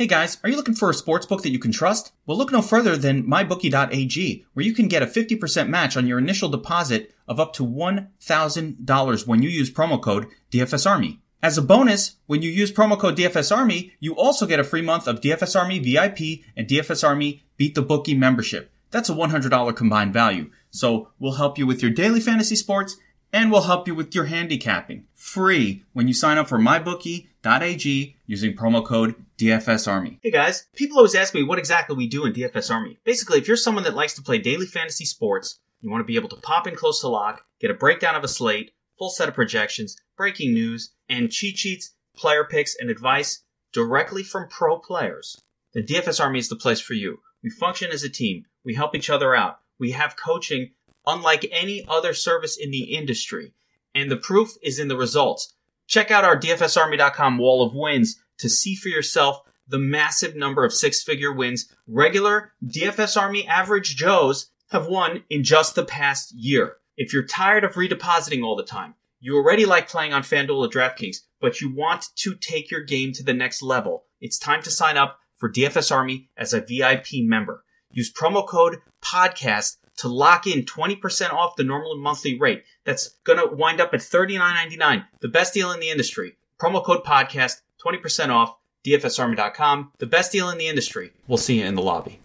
Hey guys, are you looking for a sports book that you can trust? Well, look no further than mybookie.ag, where you can get a 50% match on your initial deposit of up to $1,000 when you use promo code DFSArmy. As a bonus, when you use promo code DFSArmy, you also get a free month of DFS Army VIP and DFS Army Beat the Bookie membership. That's a $100 combined value. So we'll help you with your daily fantasy sports and we'll help you with your handicapping. Free when you sign up for mybookie.ag using promo code DFS Army. Hey guys, people always ask me what exactly we do in DFS Army. Basically, if you're someone that likes to play daily fantasy sports, you want to be able to pop in close to lock, get a breakdown of a slate, full set of projections, breaking news, and cheat sheets, player picks, and advice directly from pro players, then DFS Army is the place for you. We function as a team. We help each other out. We have coaching unlike any other service in the industry. And the proof is in the results. Check out our DFSArmy.com wall of wins to see for yourself the massive number of six figure wins regular DFS Army average Joes have won in just the past year. If you're tired of redepositing all the time, you already like playing on FanDuel or DraftKings, but you want to take your game to the next level, it's time to sign up for DFS Army as a VIP member. Use promo code PODCAST to lock in 20% off the normal monthly rate. That's going to wind up at $39.99, the best deal in the industry. Promo code podcast, 20% off, dfsarmy.com, the best deal in the industry. We'll see you in the lobby.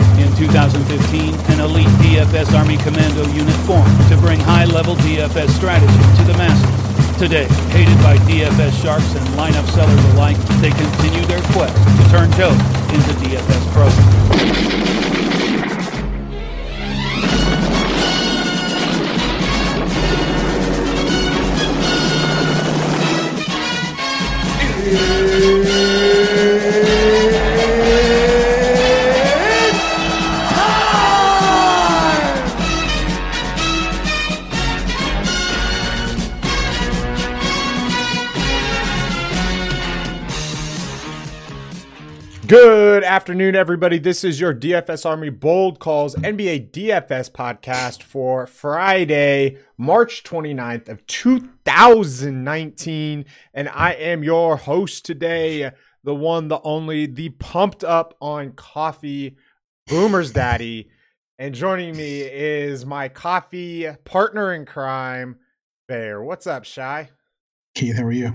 In 2015, an elite DFS Army Commando unit formed to bring high-level DFS strategy to the masses. Today, hated by DFS sharks and lineup sellers alike, they continue their quest to turn Joe into DFS pros. Thank you. Good afternoon, everybody. This is your DFS Army Bold Calls NBA DFS podcast for Friday, March 29th of 2019. And I am your host today, the one, the only, the pumped up on coffee Boomer's Daddy. And joining me is my coffee partner in crime, Bear. What's up, Shy? Keith, how are you?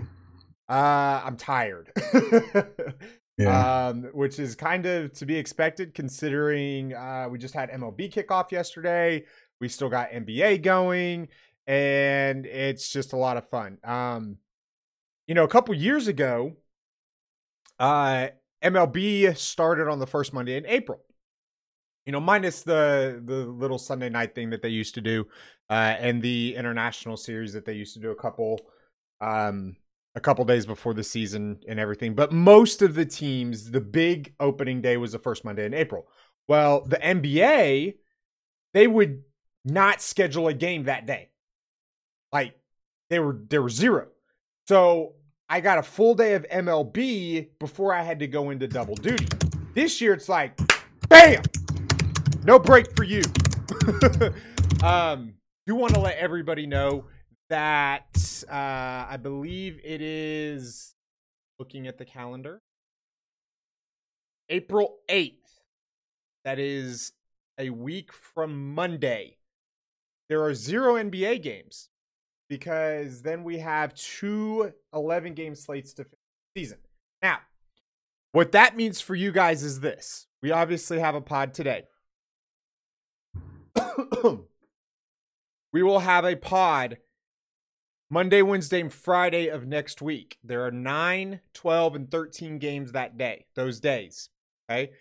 Uh, I'm tired. Yeah. um, which is kind of to be expected considering uh, we just had MLB kickoff yesterday. We still got NBA going, and it's just a lot of fun. Um, you know, a couple years ago, uh, MLB started on the first Monday in April. You know, minus the the little Sunday night thing that they used to do, uh, and the international series that they used to do a couple um a couple days before the season and everything. But most of the teams, the big opening day was the first Monday in April. Well, the NBA, they would not schedule a game that day. Like they were there were zero. So I got a full day of MLB before I had to go into double duty. This year it's like, bam, no break for you. um, do want to let everybody know that uh, I believe it is looking at the calendar. April 8th. That is a week from Monday. There are zero NBA games because then we have two 11 game slates to finish the season. Now, what that means for you guys is this. We obviously have a pod today. we will have a pod Monday, Wednesday, and Friday of next week. There are 9, 12, and 13 games that day, those days. Okay.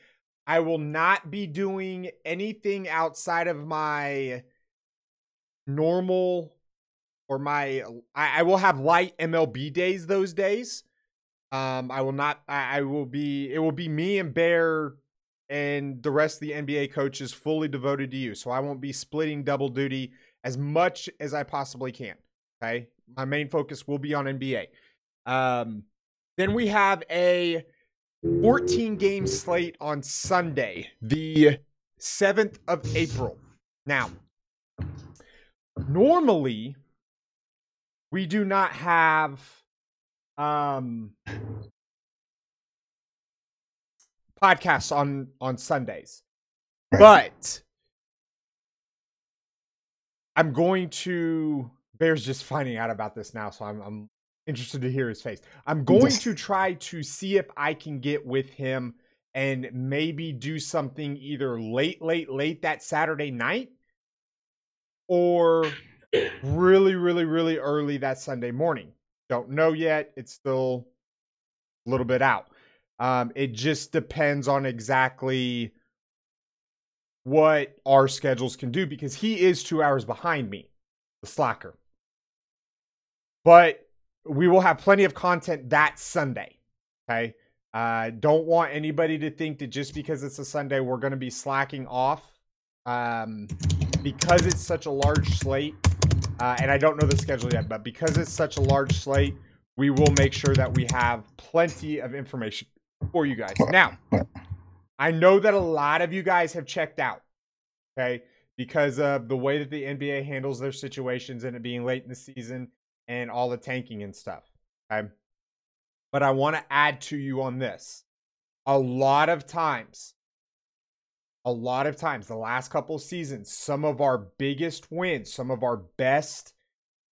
I will not be doing anything outside of my normal or my I, I will have light MLB days those days. Um, I will not I, I will be it will be me and Bear and the rest of the NBA coaches fully devoted to you. So I won't be splitting double duty as much as I possibly can. Okay. My main focus will be on NBA. Um, then we have a 14 game slate on Sunday, the 7th of April. Now, normally we do not have um podcasts on on Sundays. But I'm going to Bear's just finding out about this now, so I'm I'm interested to hear his face. I'm going to try to see if I can get with him and maybe do something either late, late, late that Saturday night or really, really, really early that Sunday morning. Don't know yet. It's still a little bit out. Um, it just depends on exactly what our schedules can do because he is two hours behind me, the slacker. But we will have plenty of content that Sunday. Okay. Uh, don't want anybody to think that just because it's a Sunday, we're going to be slacking off. Um, because it's such a large slate, uh, and I don't know the schedule yet, but because it's such a large slate, we will make sure that we have plenty of information for you guys. Now, I know that a lot of you guys have checked out, okay, because of the way that the NBA handles their situations and it being late in the season and all the tanking and stuff. Okay. But I want to add to you on this. A lot of times, a lot of times, the last couple seasons, some of our biggest wins, some of our best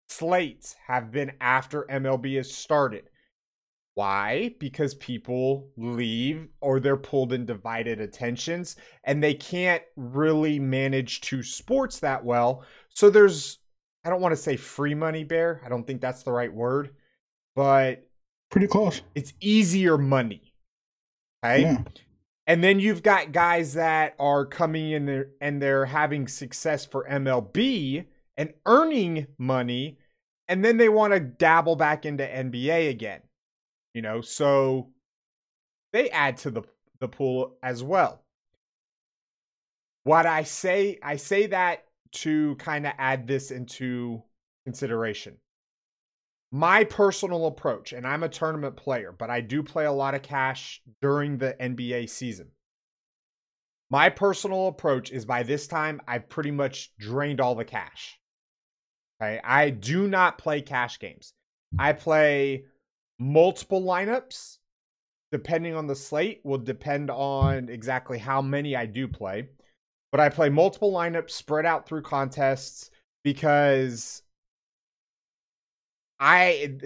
slates have been after MLB has started. Why? Because people leave or they're pulled in divided attentions and they can't really manage to sports that well. So there's I don't want to say free money bear. I don't think that's the right word, but pretty close. It's easier money. Okay. Yeah. And then you've got guys that are coming in there and they're having success for MLB and earning money. And then they want to dabble back into NBA again. You know, so they add to the, the pool as well. What I say, I say that to kind of add this into consideration. My personal approach, and I'm a tournament player, but I do play a lot of cash during the NBA season. My personal approach is by this time, I've pretty much drained all the cash. Okay. I do not play cash games. Hmm. I play multiple lineups. Depending on the slate, will depend on exactly how many I do play but I play multiple lineups spread out through contests because I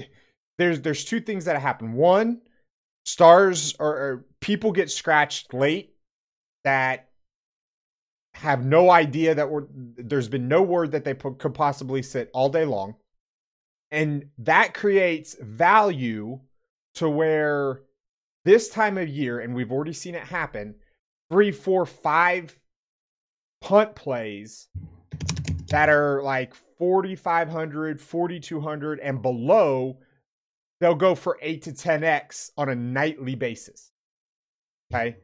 there's there's two things that happen. One, stars or, or people get scratched late that have no idea that we're there's been no word that they could possibly sit all day long. And that creates value to where this time of year, and we've already seen it happen, three, four, five punt plays that are like 4500 4200 and below they'll go for 8 to 10x on a nightly basis. Okay?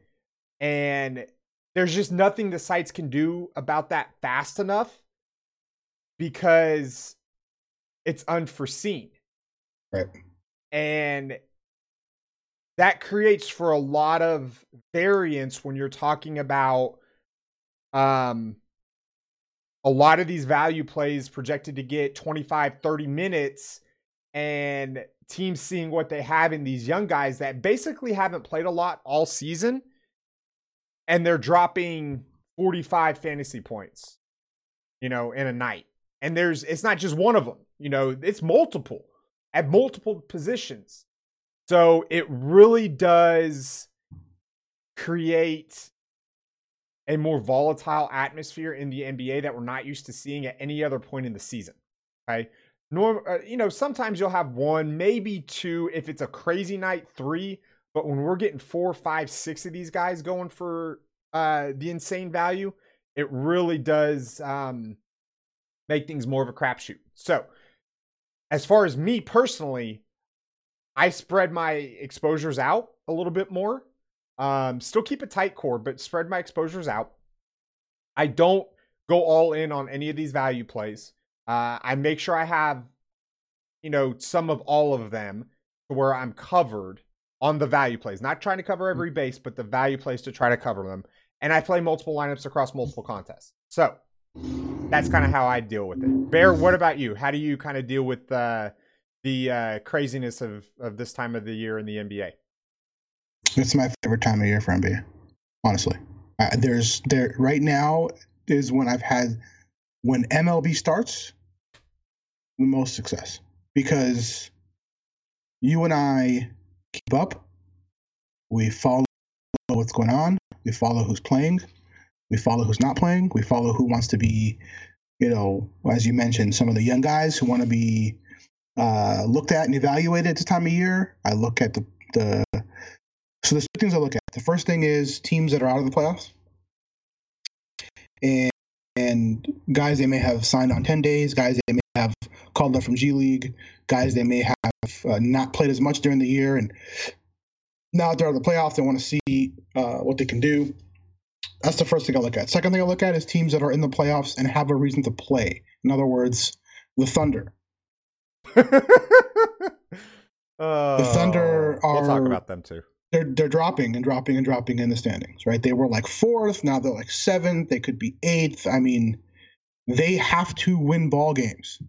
And there's just nothing the sites can do about that fast enough because it's unforeseen. Right. And that creates for a lot of variance when you're talking about um, a lot of these value plays projected to get 25, 30 minutes, and teams seeing what they have in these young guys that basically haven't played a lot all season, and they're dropping 45 fantasy points, you know, in a night. And there's, it's not just one of them, you know, it's multiple at multiple positions. So it really does create a more volatile atmosphere in the NBA that we're not used to seeing at any other point in the season. Okay. Norm, uh, you know, sometimes you'll have one, maybe two, if it's a crazy night, three. But when we're getting four, five, six of these guys going for uh, the insane value, it really does um, make things more of a crapshoot. So, as far as me personally, I spread my exposures out a little bit more. Um, still keep a tight core, but spread my exposures out. I don't go all in on any of these value plays. Uh, I make sure I have, you know, some of all of them to where I'm covered on the value plays. Not trying to cover mm. every base, but the value plays to try to cover them. And I play multiple lineups across multiple contests. So that's kind of how I deal with it. Bear, what about you? How do you kind of deal with uh, the uh, craziness of, of this time of the year in the NBA? It's my favorite time of year for NBA. Honestly, uh, there's there right now is when I've had when MLB starts the most success because you and I keep up. We follow what's going on. We follow who's playing. We follow who's not playing. We follow who wants to be, you know, as you mentioned, some of the young guys who want to be uh, looked at and evaluated at this time of year. I look at the, the so there's two things I look at. The first thing is teams that are out of the playoffs. And and guys they may have signed on 10 days, guys they may have called up from G League, guys they may have uh, not played as much during the year. And now they're out of the playoffs, they want to see uh, what they can do. That's the first thing I look at. Second thing I look at is teams that are in the playoffs and have a reason to play. In other words, the Thunder. uh, the Thunder are. We'll talk about them too. They're they're dropping and dropping and dropping in the standings, right? They were like fourth, now they're like seventh. They could be eighth. I mean, they have to win ball games.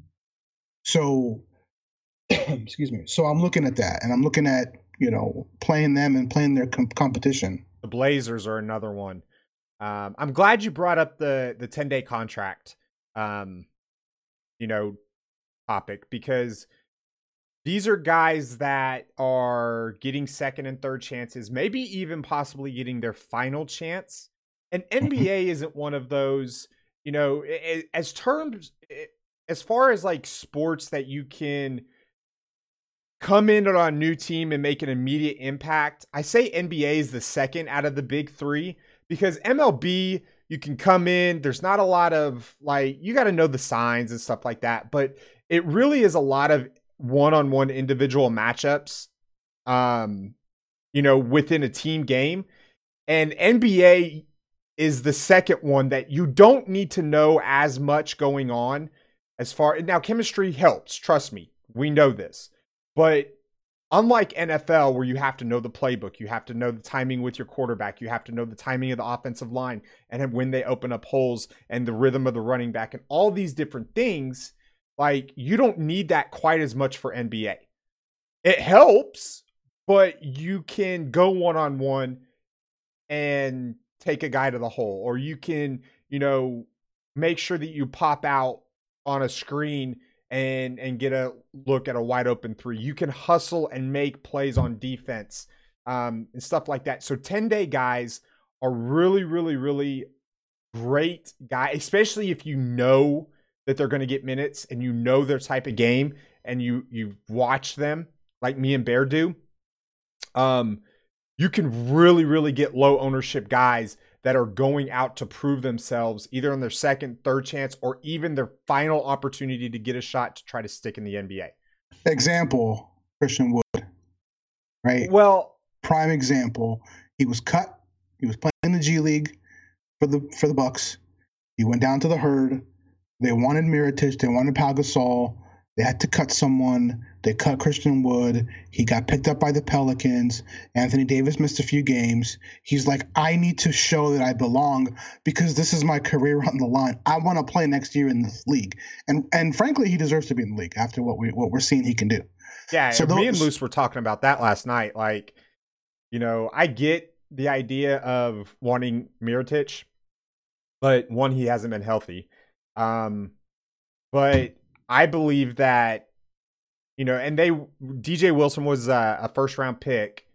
So, excuse me. So I'm looking at that, and I'm looking at you know playing them and playing their com- competition. The Blazers are another one. Um, I'm glad you brought up the the 10 day contract, um, you know, topic because these are guys that are getting second and third chances, maybe even possibly getting their final chance. And mm-hmm. NBA isn't one of those, you know, as terms, as far as like sports that you can come in on a new team and make an immediate impact. I say NBA is the second out of the big three because MLB, you can come in, there's not a lot of like, you got to know the signs and stuff like that, but it really is a lot of one-on-one individual matchups um you know within a team game. And NBA is the second one that you don't need to know as much going on as far now chemistry helps trust me we know this. But unlike NFL where you have to know the playbook you have to know the timing with your quarterback you have to know the timing of the offensive line and when they open up holes and the rhythm of the running back and all these different things like you don't need that quite as much for NBA. It helps, but you can go one on one and take a guy to the hole, or you can, you know, make sure that you pop out on a screen and and get a look at a wide open three. You can hustle and make plays on defense um, and stuff like that. So 10 day guys are really, really, really great guy, especially if you know that they're going to get minutes and you know their type of game and you you watch them like me and Bear do, um, you can really really get low ownership guys that are going out to prove themselves either on their second, third chance, or even their final opportunity to get a shot to try to stick in the NBA. Example: Christian Wood, right? Well, prime example. He was cut. He was playing in the G League for the for the Bucks. He went down to the herd they wanted Mirotic. They wanted Pau Gasol. They had to cut someone. They cut Christian Wood. He got picked up by the Pelicans. Anthony Davis missed a few games. He's like, I need to show that I belong because this is my career on the line. I want to play next year in this league. And and frankly, he deserves to be in the league after what we what we're seeing he can do. Yeah, so me and Luce were talking about that last night. Like, you know, I get the idea of wanting Mirotic, but one, he hasn't been healthy. Um, but I believe that you know, and they DJ Wilson was a, a first round pick,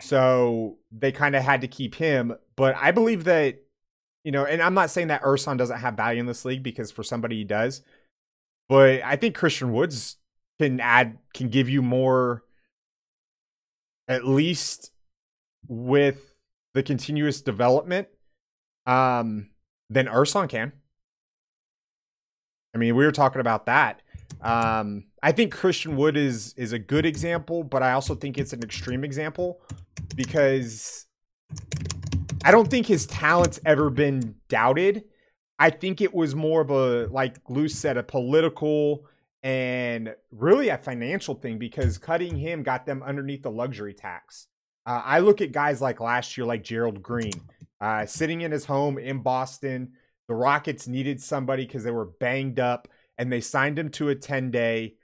so they kind of had to keep him. But I believe that you know, and I'm not saying that Ersan doesn't have value in this league because for somebody he does, but I think Christian Woods can add can give you more, at least with the continuous development, um, than Ersan can. I mean, we were talking about that. Um, I think Christian Wood is is a good example, but I also think it's an extreme example because I don't think his talent's ever been doubted. I think it was more of a like Luce said, a political and really a financial thing because cutting him got them underneath the luxury tax. Uh, I look at guys like last year, like Gerald Green, uh, sitting in his home in Boston the Rockets needed somebody because they were banged up and they signed him to a 10 day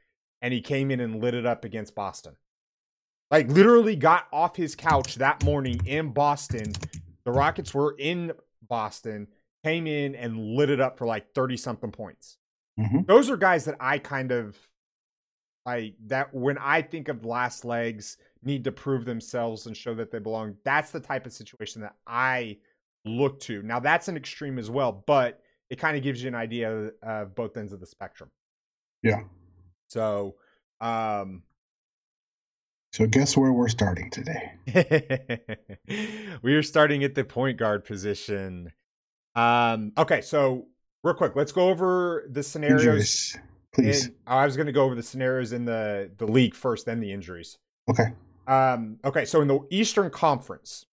and he came in and lit it up against Boston. Like literally got off his couch that morning in Boston. The Rockets were in Boston, came in and lit it up for like 30 something points. Mhm. Those are guys that I kind of like that when I think of last legs need to prove themselves and show that they belong. That's the type of situation that I look to. Now that's an extreme as well, but it kind of gives you an idea of both ends of the spectrum. Yeah. So, um So guess where we're starting today? we are starting at the point guard position. Um, okay, so real quick, let's go over the scenarios. Injuries, please. in- I was going to go over the scenarios in the the league first, then the injuries. okay. Um, okay, so in the Eastern Conference,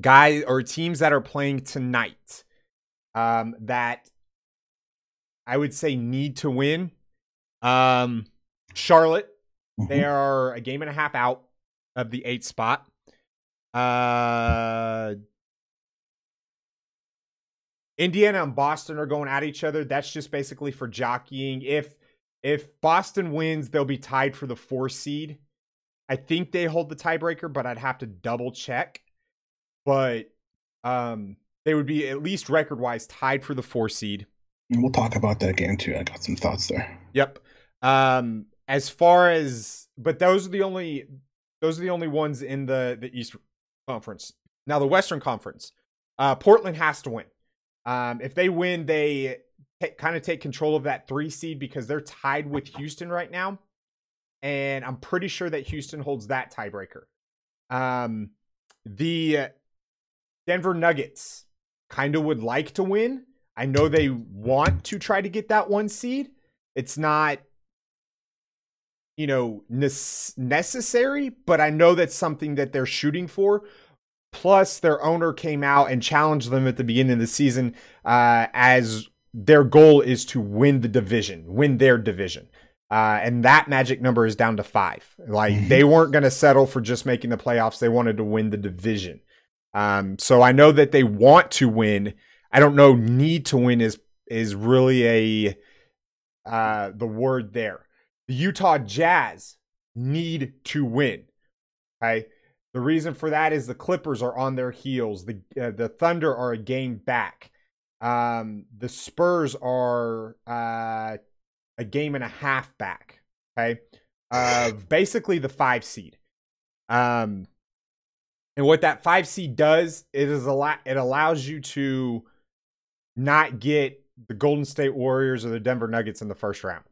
guys or teams that are playing tonight, um, that I would say need to win. Um, Charlotte, they Mhm. are a game and a half out of the eighth spot. Uh, Indiana and Boston are going at each other. That's just basically for jockeying. If if Boston wins, they'll be tied for the four seed. I think they hold the tiebreaker, but I'd have to double check. But um, they would be at least record wise tied for the four seed. And we'll talk about that game too. I got some thoughts there. Yep. Um, as far as, but those are the only, those are the only ones in the the Eastern Conference. Now the Western Conference, uh, Portland has to win. Um, if they win, they t- kind of take control of that three seed because they're tied with Houston right now, and I'm pretty sure that Houston holds that tiebreaker. Um, the Denver Nuggets kind of would like to win. I know they want to try to get that one seed. It's not, you know, nes- necessary, but I know that's something that they're shooting for. Plus, their owner came out and challenged them at the beginning of the season uh, as their goal is to win the division, win their division. Uh, and that magic number is down to five. Like Mhm. they weren't going to settle for just making the playoffs. They wanted to win the division. Um, so I know that they want to win. I don't know. Need to win is is really a uh, the word there. The Utah Jazz need to win. Okay. The reason for that is the Clippers are on their heels. The uh, the Thunder are a game back. Um, the Spurs are uh, a game and a half back. Okay, uh, basically the five seed. Um, and what that 5C does, it is a lot. It allows you to not get the Golden State Warriors or the Denver Nuggets in the first round.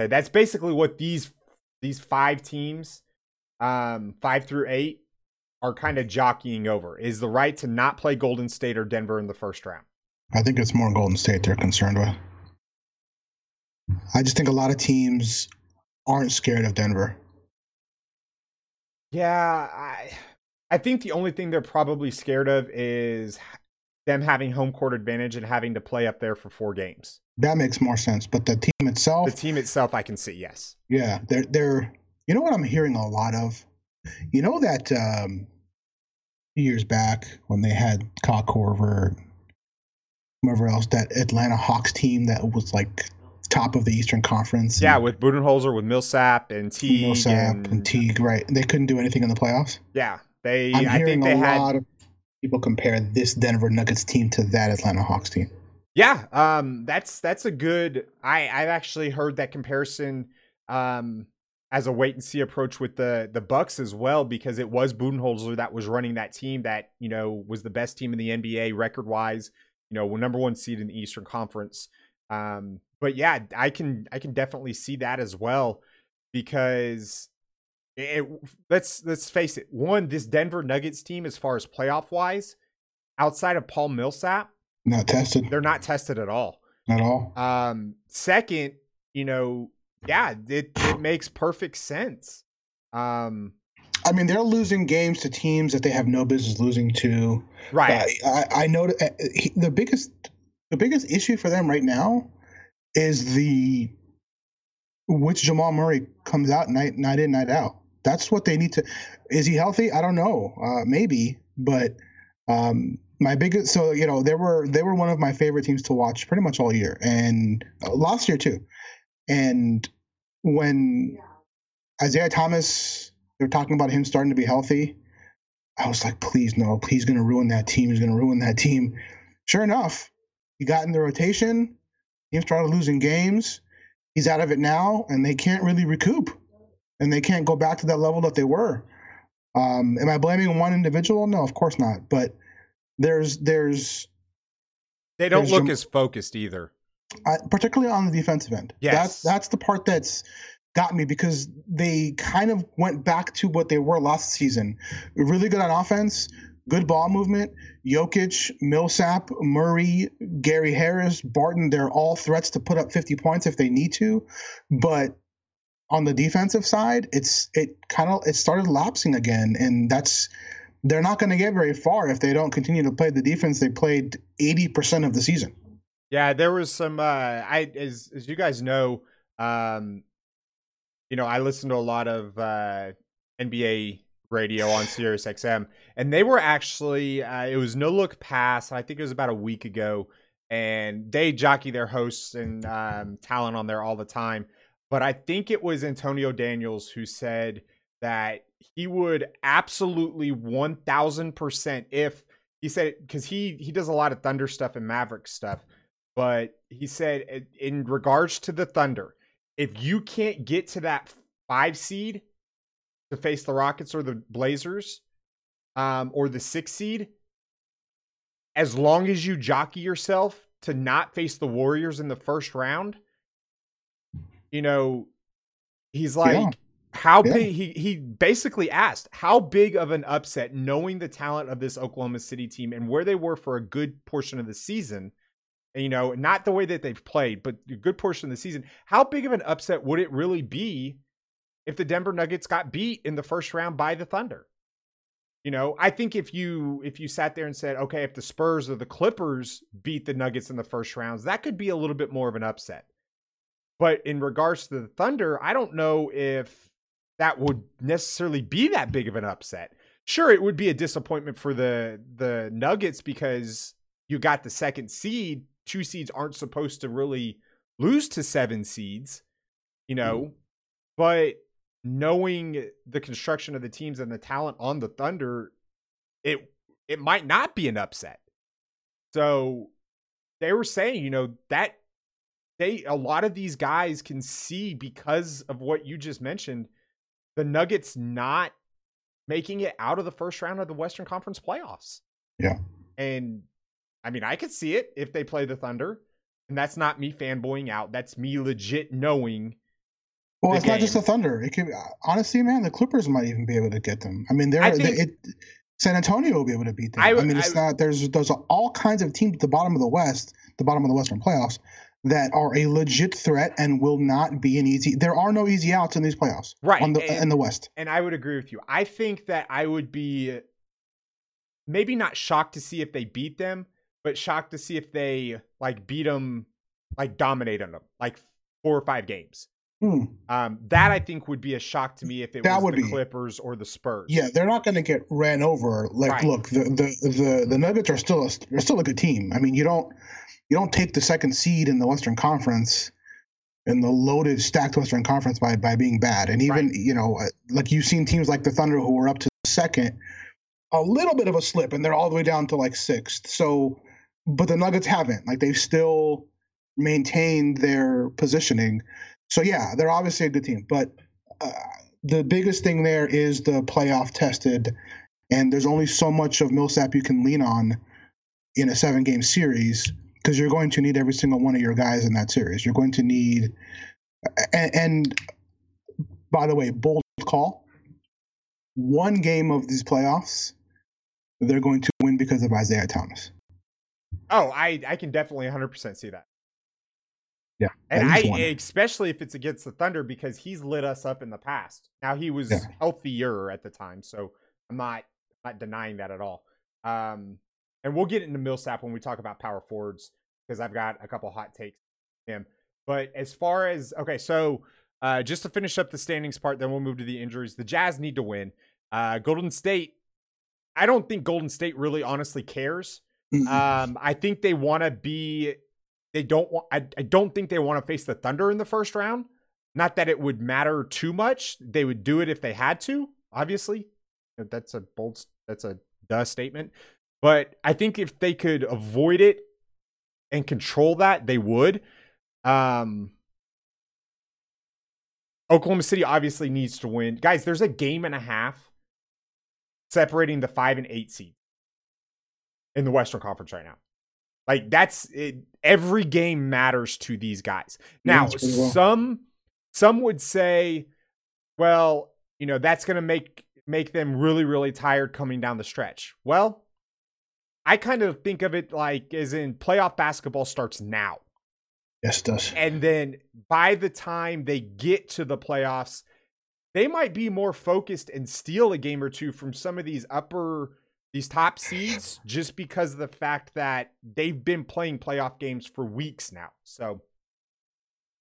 Okay, that's basically what these these five teams, um, five through eight, are kind of jockeying over. Is the right to not play Golden State or Denver in the first round. I think it's more Golden State they're concerned with. I just think a lot of teams aren't scared of Denver. Yeah, I I think the only thing they're probably scared of is them having home court advantage and having to play up there for four games. That makes more sense. But the team itself, The team itself, I can see, yes. yeah, they're they're. You know what I'm hearing a lot of. You know that um, years back when they had Kyle Korver, whoever else, that Atlanta Hawks team that was like top of the Eastern Conference. Yeah, with Budenholzer, with Millsap and Teague, Millsap and, and Teague, right? They couldn't do anything in the playoffs. yeah, they. I'm I hearing think they a had. lot of people compare this Denver Nuggets team to that Atlanta Hawks team. Yeah, um, that's that's a good. I I've actually heard that comparison, um, as a wait and see approach with the the Bucks as well because it was Budenholzer that was running that team that you know was the best team in the NBA record wise. You know, number one seed in the Eastern Conference. Um, but yeah, I can I can definitely see that as well because it, let's let's face it. One, this Denver Nuggets team, as far as playoff wise, outside of Paul Millsap, Not tested they're not tested at all. at all. Um, second, you know, yeah, it, it makes perfect sense. Um, I mean, they're losing games to teams that they have no business losing to. right. I, I, I know uh, he- the biggest the biggest issue for them right now is the which Jamal Murray comes out night night in night out. That's what they need to. Is he healthy? I don't know. Uh, maybe, but um, my biggest. So you know, they were they were one of my favorite teams to watch pretty much all year, and uh, last year too. And when Isaiah Thomas They're talking about him starting to be healthy. I was like, please no, he's going to ruin that team. He's going to ruin that team. Sure enough, he got in the rotation. Team started losing games. He's out of it now, and they can't really recoup, and they can't go back to that level that they were. Um, am I blaming one individual? No, of course not. But there's there's they don't there's look Jam- as focused either. uh, particularly on the defensive end. Yes. That's that's the part that's got me because they kind of went back to what they were last season. Really good on offense, good ball movement. Jokic, Millsap, Murray, Gary Harris, Barton, they're all threats to put up 50 points if they need to. But on the defensive side, it's it kind of it started lapsing again and that's they're not going to get very far if they don't continue to play the defense they played 80% of the season. Yeah, there was some. Uh, I as as you guys know, um, you know, I listen to a lot of uh, NBA radio on Sirius XM, and they were actually uh, it was no look pass. I think it was about a week ago, and they jockey their hosts and um, talent on there all the time. But I think it was Antonio Daniels who said that he would absolutely one thousand percent if he said because he he does a lot of Thunder stuff and Maverick stuff but he said uh, in regards to the Thunder, if you can't get to that five seed to face the Rockets or the Blazers, um, or the six seed, as long as you jockey yourself to not face the Warriors in the first round, you know, he's like, Yeah. how Yeah. big? He he basically asked, how big of an upset, knowing the talent of this Oklahoma City team and where they were for a good portion of the season and, you know, not the way that they've played, but a good portion of the season. How big of an upset would it really be if the Denver Nuggets got beat in the first round by the Thunder? You know, I think if you if you sat there and said, okay, if the Spurs or the Clippers beat the Nuggets in the first rounds, that could be a little bit more of an upset. But in regards to the Thunder, I don't know if that would necessarily be that big of an upset. Sure, it would be a disappointment for the the Nuggets because you got the second seed. Two seeds aren't supposed to really lose to seven seeds, you know. Mm-hmm. But knowing the construction of the teams and the talent on the Thunder, it it might not be an upset. So they were saying, you know, that they a lot of these guys can see because of what you just mentioned, the Nuggets not making it out of the first round of the Western Conference playoffs. Yeah. And I mean, I could see it if they play the Thunder. And that's not me fanboying out. That's me legit knowing Well, it's not just the Thunder. It could honestly, man, the Clippers might even be able to get them. I mean, they're I they, it, San Antonio will be able to beat them. I I, mean, it's I- not. There's there's all kinds of teams at the bottom of the West, the bottom of the Western playoffs, that are a legit threat and will not be an easy. There are no easy outs in these playoffs, Right, On the and- in the West. and I would agree with you. I think that I would be maybe not shocked to see if they beat them, but shocked to see if they like beat them, like dominate on them, like four or five games. Hmm. Um, that I think would be a shock to me if it That was would the be- Clippers or the Spurs. Yeah, they're not going to get ran over. Like, Right. look, the, the the the Nuggets are still a, they're still a good team. I mean, you don't you don't take the second seed in the Western Conference in the loaded, stacked Western Conference by by being bad. And even Right. you know, uh, like you've seen teams like the Thunder who were up to second, a little bit of a slip, and they're all the way down to like sixth. So, but the Nuggets haven't. Like they've still maintained their positioning. So yeah, they're obviously a good team, but. Uh, the biggest thing there is the playoff tested, and there's only so much of Millsap you can lean on in a seven game series because you're going to need every single one of your guys in that series. You're going to need, and, and by the way, bold call. One game of these playoffs, they're going to win because of Isaiah Thomas. Oh, I I can definitely 100% see that. Yeah, And I one. especially if it's against the Thunder because he's lit us up in the past. Now he was Yeah. healthier at the time, so I'm not not denying that at all. Um, and we'll get into Millsap when we talk about power forwards because I've got a couple hot takes him. But as far as okay, so uh, just to finish up the standings part, then we'll move to the injuries. The Jazz need to win. Uh, Golden State. I don't think Golden State really honestly cares. Um, I think they want to be. They don't want. I, I don't think they want to face the Thunder in the first round. Not that it would matter too much. They would do it if they had to. obviously. That's a bold, that's a duh statement. But I think if they could avoid it and control that, they would. Um, Oklahoma City obviously needs to win. Guys, there's a game and a half separating the five and eight seed in the Western Conference right now. Like that's it, every game matters to these guys. Now, some some would say, well, you know, that's going to make make them really really tired coming down the stretch. Well, I kind of think of it like as in playoff basketball starts now. Yes, it does. And then by the time they get to the playoffs, they might be more focused and steal a game or two from some of these upper these top seeds just because of the fact that they've been playing playoff games for weeks now. So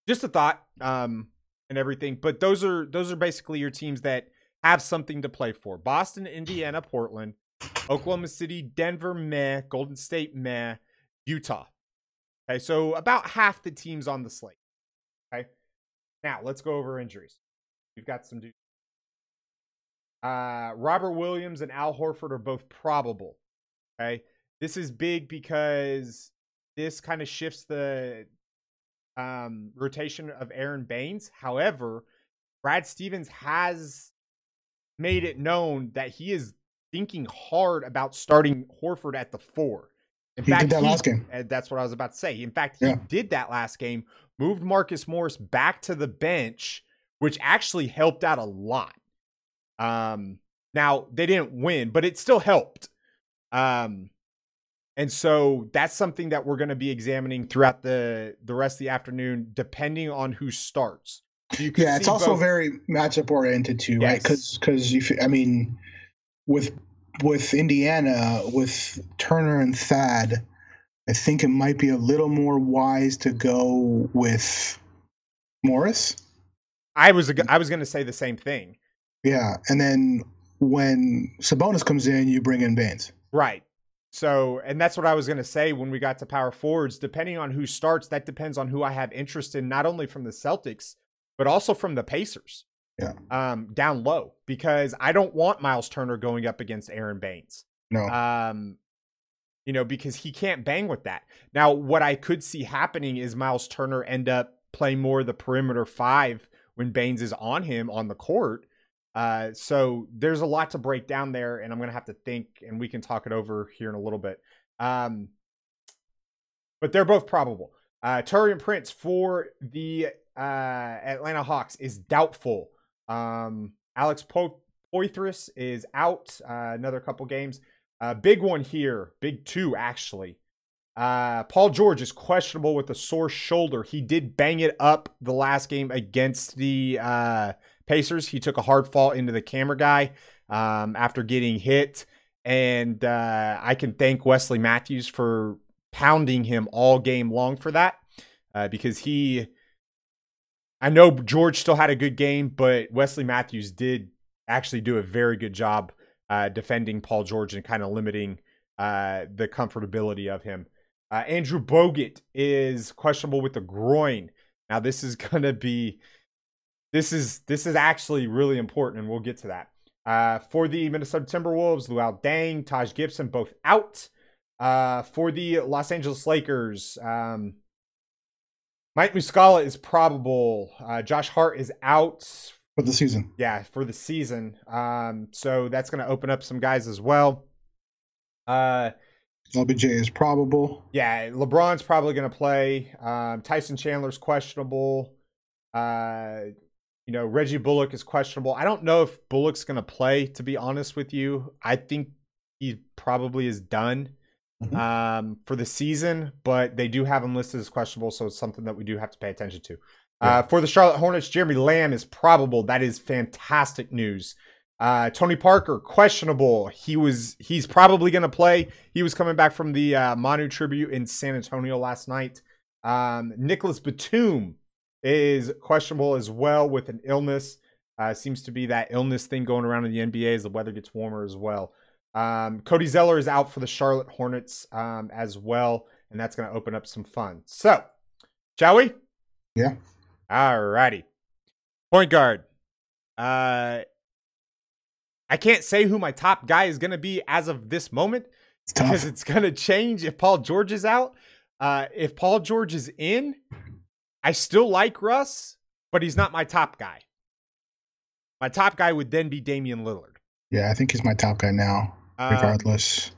just a thought um and everything, but those are those are basically your teams that have something to play for. Boston, Indiana, Portland, Oklahoma City, Denver, meh, Golden State, meh, Utah. Okay, so about half the teams on the slate. Okay. Now let's go over injuries. We've got some dudes. Uh, Robert Williams and Al Horford are both probable. Okay. This is big because this kind of shifts the um, rotation of Aron Baynes. However, Brad Stevens has made it known that he is thinking hard about starting Horford at the four. In he fact, did that he, last game. That's what I was about to say. In fact, he yeah. did that last game, moved Marcus Morris back to the bench, which actually helped out a lot. Um, now they didn't win, but it still helped. Um, and so that's something that we're going to be examining throughout the the rest of the afternoon, depending on who starts. yeah, it's also both... very matchup oriented too, yes. right? Because because I mean, with with Indiana with Turner and Thad, I think it might be a little more wise to go with Morris. I was I was going to say the same thing. Yeah, and then when Sabonis comes in, you bring in Baynes. Right. So, and that's what I was going to say when we got to power forwards. Depending on who starts, that depends on who I have interest in, not only from the Celtics, but also from the Pacers. Yeah. Um, down low because I don't want Miles Turner going up against Aron Baynes. No. Um, you know, because he can't bang with that. Now, what I could see happening is Miles Turner end up playing more the perimeter five when Baynes is on him on the court. Uh, so there's a lot to break down there, and I'm gonna have to think, and we can talk it over here in a little bit. Um, but they're both probable. Uh, Taurean Prince for the uh, Atlanta Hawks is doubtful. Um, Alex po- Poythress is out. Uh, another couple games. Uh, big one here. Big two, actually. Uh, Paul George is questionable with a sore shoulder. He did bang it up the last game against the uh, Pacers. He took a hard fall into the camera guy um, after getting hit. And uh, I can thank Wesley Matthews for pounding him all game long for that uh, because he I know George still had a good game, but Wesley Matthews did actually do a very good job uh, defending Paul George and kind of limiting uh, the comfortability of him. Uh, Andrew Bogut is questionable with the groin. Now this is gonna be this is this is actually really important, and we'll get to that. Uh, for the Minnesota Timberwolves, Luol Deng, Taj Gibson, both out. Uh, for the Los Angeles Lakers, um, Mike Muscala is probable. Uh, Josh Hart is out for the season. Yeah, for the season. Um, so that's going to open up some guys as well. Uh, LBJ is probable. Yeah, LeBron's probably going to play. Um, Tyson Chandler's questionable. Uh, you know, Reggie Bullock is questionable. I don't know if Bullock's going to play. To be honest with you, I think he probably is done mm-hmm. um, for the season, but they do have him listed as questionable, so it's something that we do have to pay attention to. Yeah. Uh, for the Charlotte Hornets, Jeremy Lamb is probable. That is fantastic news. Uh, Tony Parker questionable. He was he's probably going to play. He was coming back from the uh, Manu tribute in San Antonio last night. Um, Nicolas Batum is questionable as well with an illness. Uh, seems to be that illness thing going around in the NBA as the weather gets warmer as well. Um, Cody Zeller is out for the Charlotte Hornets um, as well, and that's going to open up some fun. So, shall we? Yeah. All righty. Point guard. Uh, I can't say who my top guy is going to be as of this moment It's because it's going to change if Paul George is out. Uh, if Paul George is in, I still like Russ, but he's not my top guy. My top guy would then be Damian Lillard. yeah, I think he's my top guy now, Um, regardless.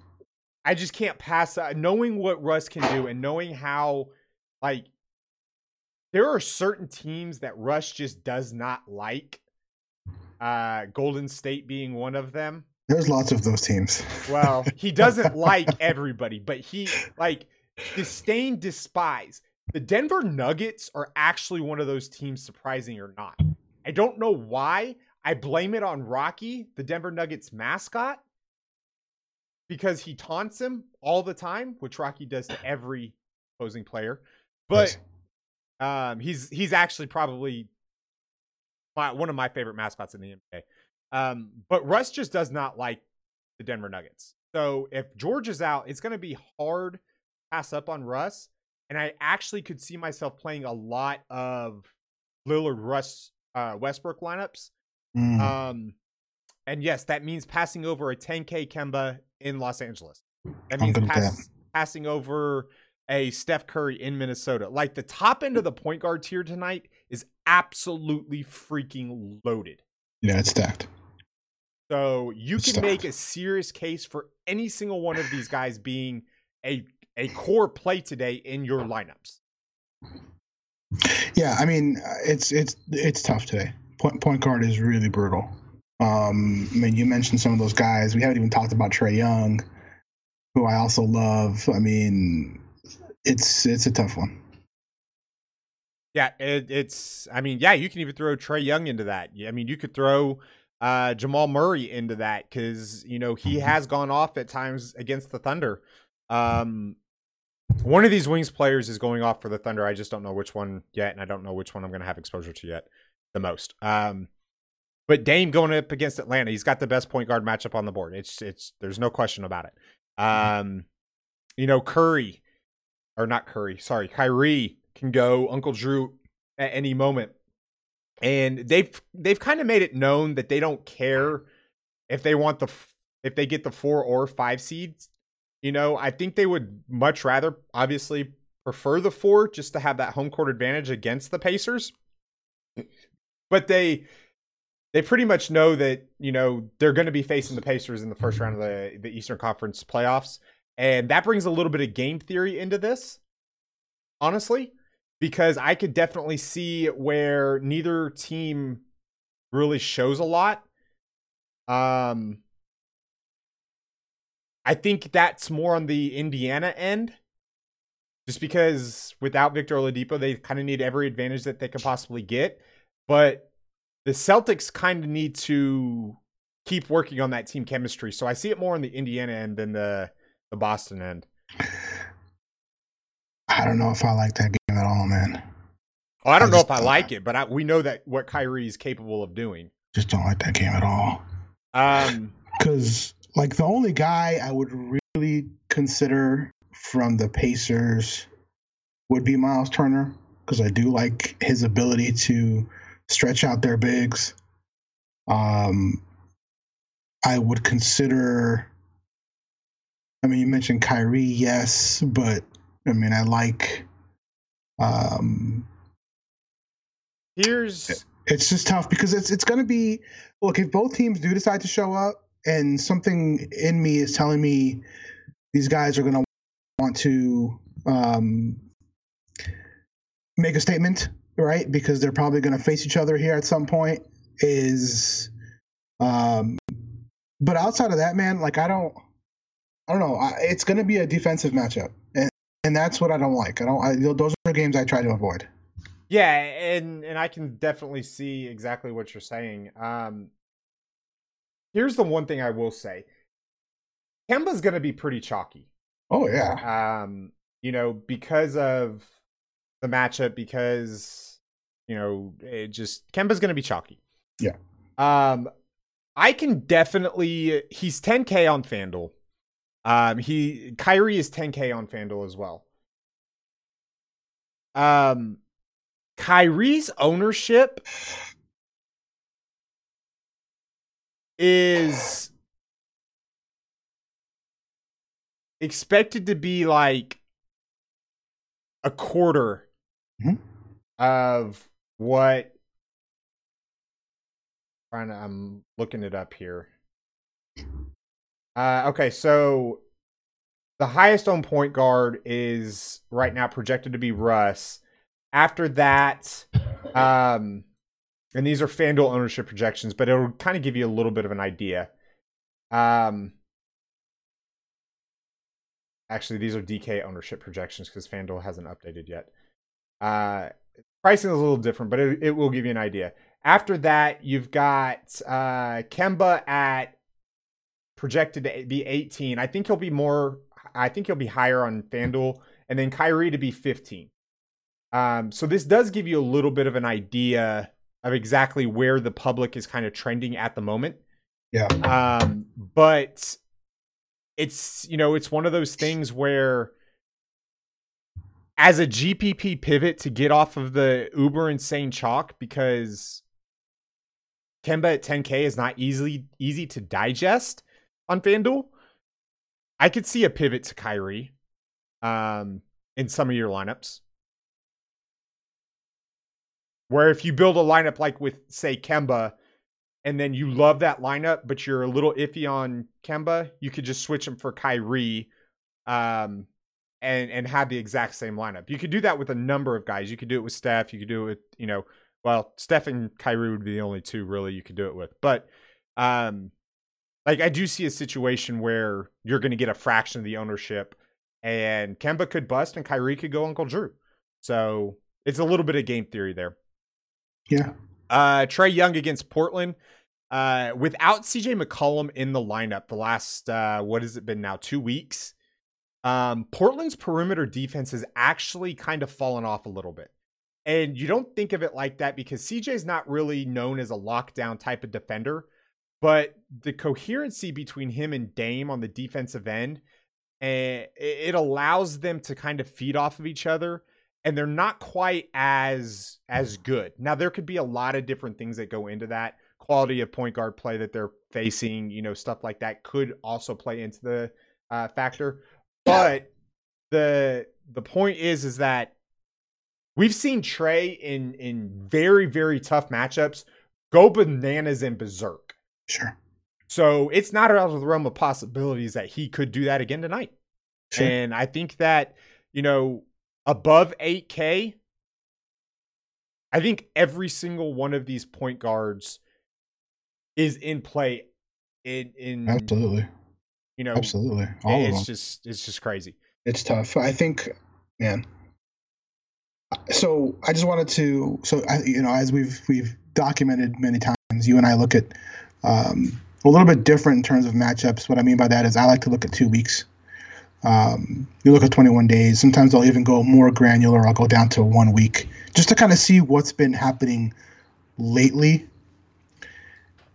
I just can't pass uh, knowing what Russ can do and knowing how like there are certain teams that Russ just does not like. Uh Golden State being one of them. There's lots of those teams. Well, he doesn't like everybody, but he like disdain, despise. The Denver Nuggets are actually one of those teams, surprising or not. I don't know why. I blame it on Rocky, the Denver Nuggets mascot, because he taunts him all the time, which Rocky does to every opposing player. But um, he's he's actually probably my, one of my favorite mascots in the NBA. Um, but Russ just does not like the Denver Nuggets. So if George is out, it's going to be hard to pass up on Russ. And I actually could see myself playing a lot of Lillard, Russ, uh, Westbrook lineups. Mm, Um, and yes, that means passing over a 10K Kemba in Los Angeles. That means good with that. pass, passing over a Steph Curry in Minnesota. Like the top end of the point guard tier tonight is absolutely freaking loaded. yeah, it's stacked. So you Good can stuff. make a serious case for any single one of these guys being a a core play today in your lineups. Yeah, I mean, uh, it's it's it's tough today. Point point guard is really brutal. Um, I mean, you mentioned some of those guys. We haven't even talked about Trae Young, who I also love. I mean, it's it's a tough one. Yeah, it, it's. I mean, yeah, you can even throw Trae Young into that. I mean, you could throw uh, Jamal Murray into that because you know he has gone off at times against the Thunder. Um, one of these wings players is going off for the Thunder. I just don't know which one yet, and I don't know which one I'm going to have exposure to yet the most. Um, but Dame going up against Atlanta, he's got the best point guard matchup on the board. It's it's there's no question about it. Um, you know Curry, or not Curry, sorry, Kyrie can go Uncle Drew at any moment, and they've they've kind of made it known that they don't care if they want the if they get the four or five seeds. You know, I think they would much rather, obviously, prefer the four just to have that home court advantage against the Pacers. But they they pretty much know that you know they're going to be facing the Pacers in the first round of the the Eastern Conference playoffs, and that brings a little bit of game theory into this. Honestly, because I could definitely see where neither team really shows a lot. Um, I think that's more on the Indiana end, just because without Victor Oladipo, they kind of need every advantage that they could possibly get. But the Celtics kind of need to keep working on that team chemistry. So I see it more on the Indiana end than the the Boston end. I don't know if I like that game at all, man. Oh, I don't I know if I like it, but I, we know that what Kyrie is capable of doing. Just don't like that game at all. Um, Because like the only guy I would really consider from the Pacers would be Miles Turner because I do like his ability to stretch out their bigs. Um, I would consider. I mean, you mentioned Kyrie, yes, but I mean, I like. Um, here's it's just tough because it's it's going to be look if both teams do decide to show up and something in me is telling me these guys are going to want to um, make a statement right? Because they're probably going to face each other here at some point is um but outside of that man like i don't i don't know. I, it's going to be a defensive matchup and and that's what i don't like. I don't I, those are games i try to avoid. Yeah, and and I can definitely see exactly what you're saying. Um, here's the one thing I will say: Kemba's going to be pretty chalky. oh yeah. Um, you know, because of the matchup, because you know, it just Kemba's going to be chalky. Yeah. Um, I can definitely. He's 10k on Fanduel. Um, he Kyrie is 10k on Fanduel as well. Um, Kyrie's ownership is expected to be like a quarter Mhm. of what trying to I'm looking it up here. Uh okay, so the highest on point guard is right now projected to be Russ. After that, um and these are FanDuel ownership projections, but it'll kind of give you a little bit of an idea. Um actually these are DK ownership projections because FanDuel hasn't updated yet. Uh pricing is a little different, but it, it will give you an idea. After that, you've got uh Kemba at projected to be 18. I think he'll be more I think he'll be higher on FanDuel, and then Kyrie to be 15. Um, so this does give you a little bit of an idea of exactly where the public is kind of trending at the moment. Yeah. Um, but it's you know it's one of those things where as a GPP pivot to get off of the uber insane chalk because Kemba at 10k is not easily easy to digest on FanDuel. I could see a pivot to Kyrie um, in some of your lineups. Where if you build a lineup like with, say, Kemba, and then you love that lineup, but you're a little iffy on Kemba, you could just switch him for Kyrie um, and, and have the exact same lineup. You could do that with a number of guys. You could do it with Steph. You could do it with, you know, well, Steph and Kyrie would be the only two really you could do it with. But um, like I do see a situation where you're going to get a fraction of the ownership, and Kemba could bust, and Kyrie could go Uncle Drew. So it's a little bit of game theory there. Yeah. Uh, Trae Young against Portland. Uh, without CJ McCollum in the lineup, the last uh, what has it been now? Two weeks. Um, Portland's perimeter defense has actually kind of fallen off a little bit. And you don't think of it like that because CJ's not really known as a lockdown type of defender, but the coherency between him and Dame on the defensive end, eh, it allows them to kind of feed off of each other and they're not quite as as good. Now there could be a lot of different things that go into that. Quality of point guard play that they're facing, you know, stuff like that could also play into the uh, factor. But the the point is is that we've seen Trae in in very very tough matchups go bananas and berserk. Sure. So it's not out of the realm of possibilities that he could do that again tonight. Sure. And I think that, you know, above 8K, I think every single one of these point guards is in play in in Absolutely. You know Absolutely. All it's just it's just crazy. It's tough. I think, man. So I just wanted to, so I, you know, as we've we've documented many times, you and I look at um, a little bit different in terms of matchups. What I mean by that is I like to look at two weeks. Um, you look at 21 days. Sometimes I'll even go more granular. I'll go down to one week just to kind of see what's been happening lately.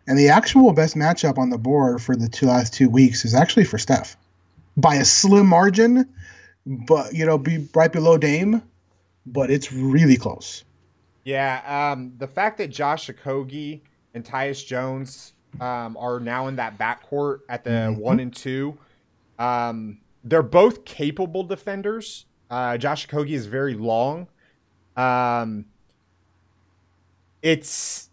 And the actual best matchup on the board for the two last two weeks is actually for Steph by a slim margin, but you know, be right below Dame, but it's really close. Yeah, um, the fact that Josh Okogie and Tyus Jones um, are now in that backcourt at the Mhm. one and two, um, they're both capable defenders. Uh, Josh Okogie is very long. Um, it's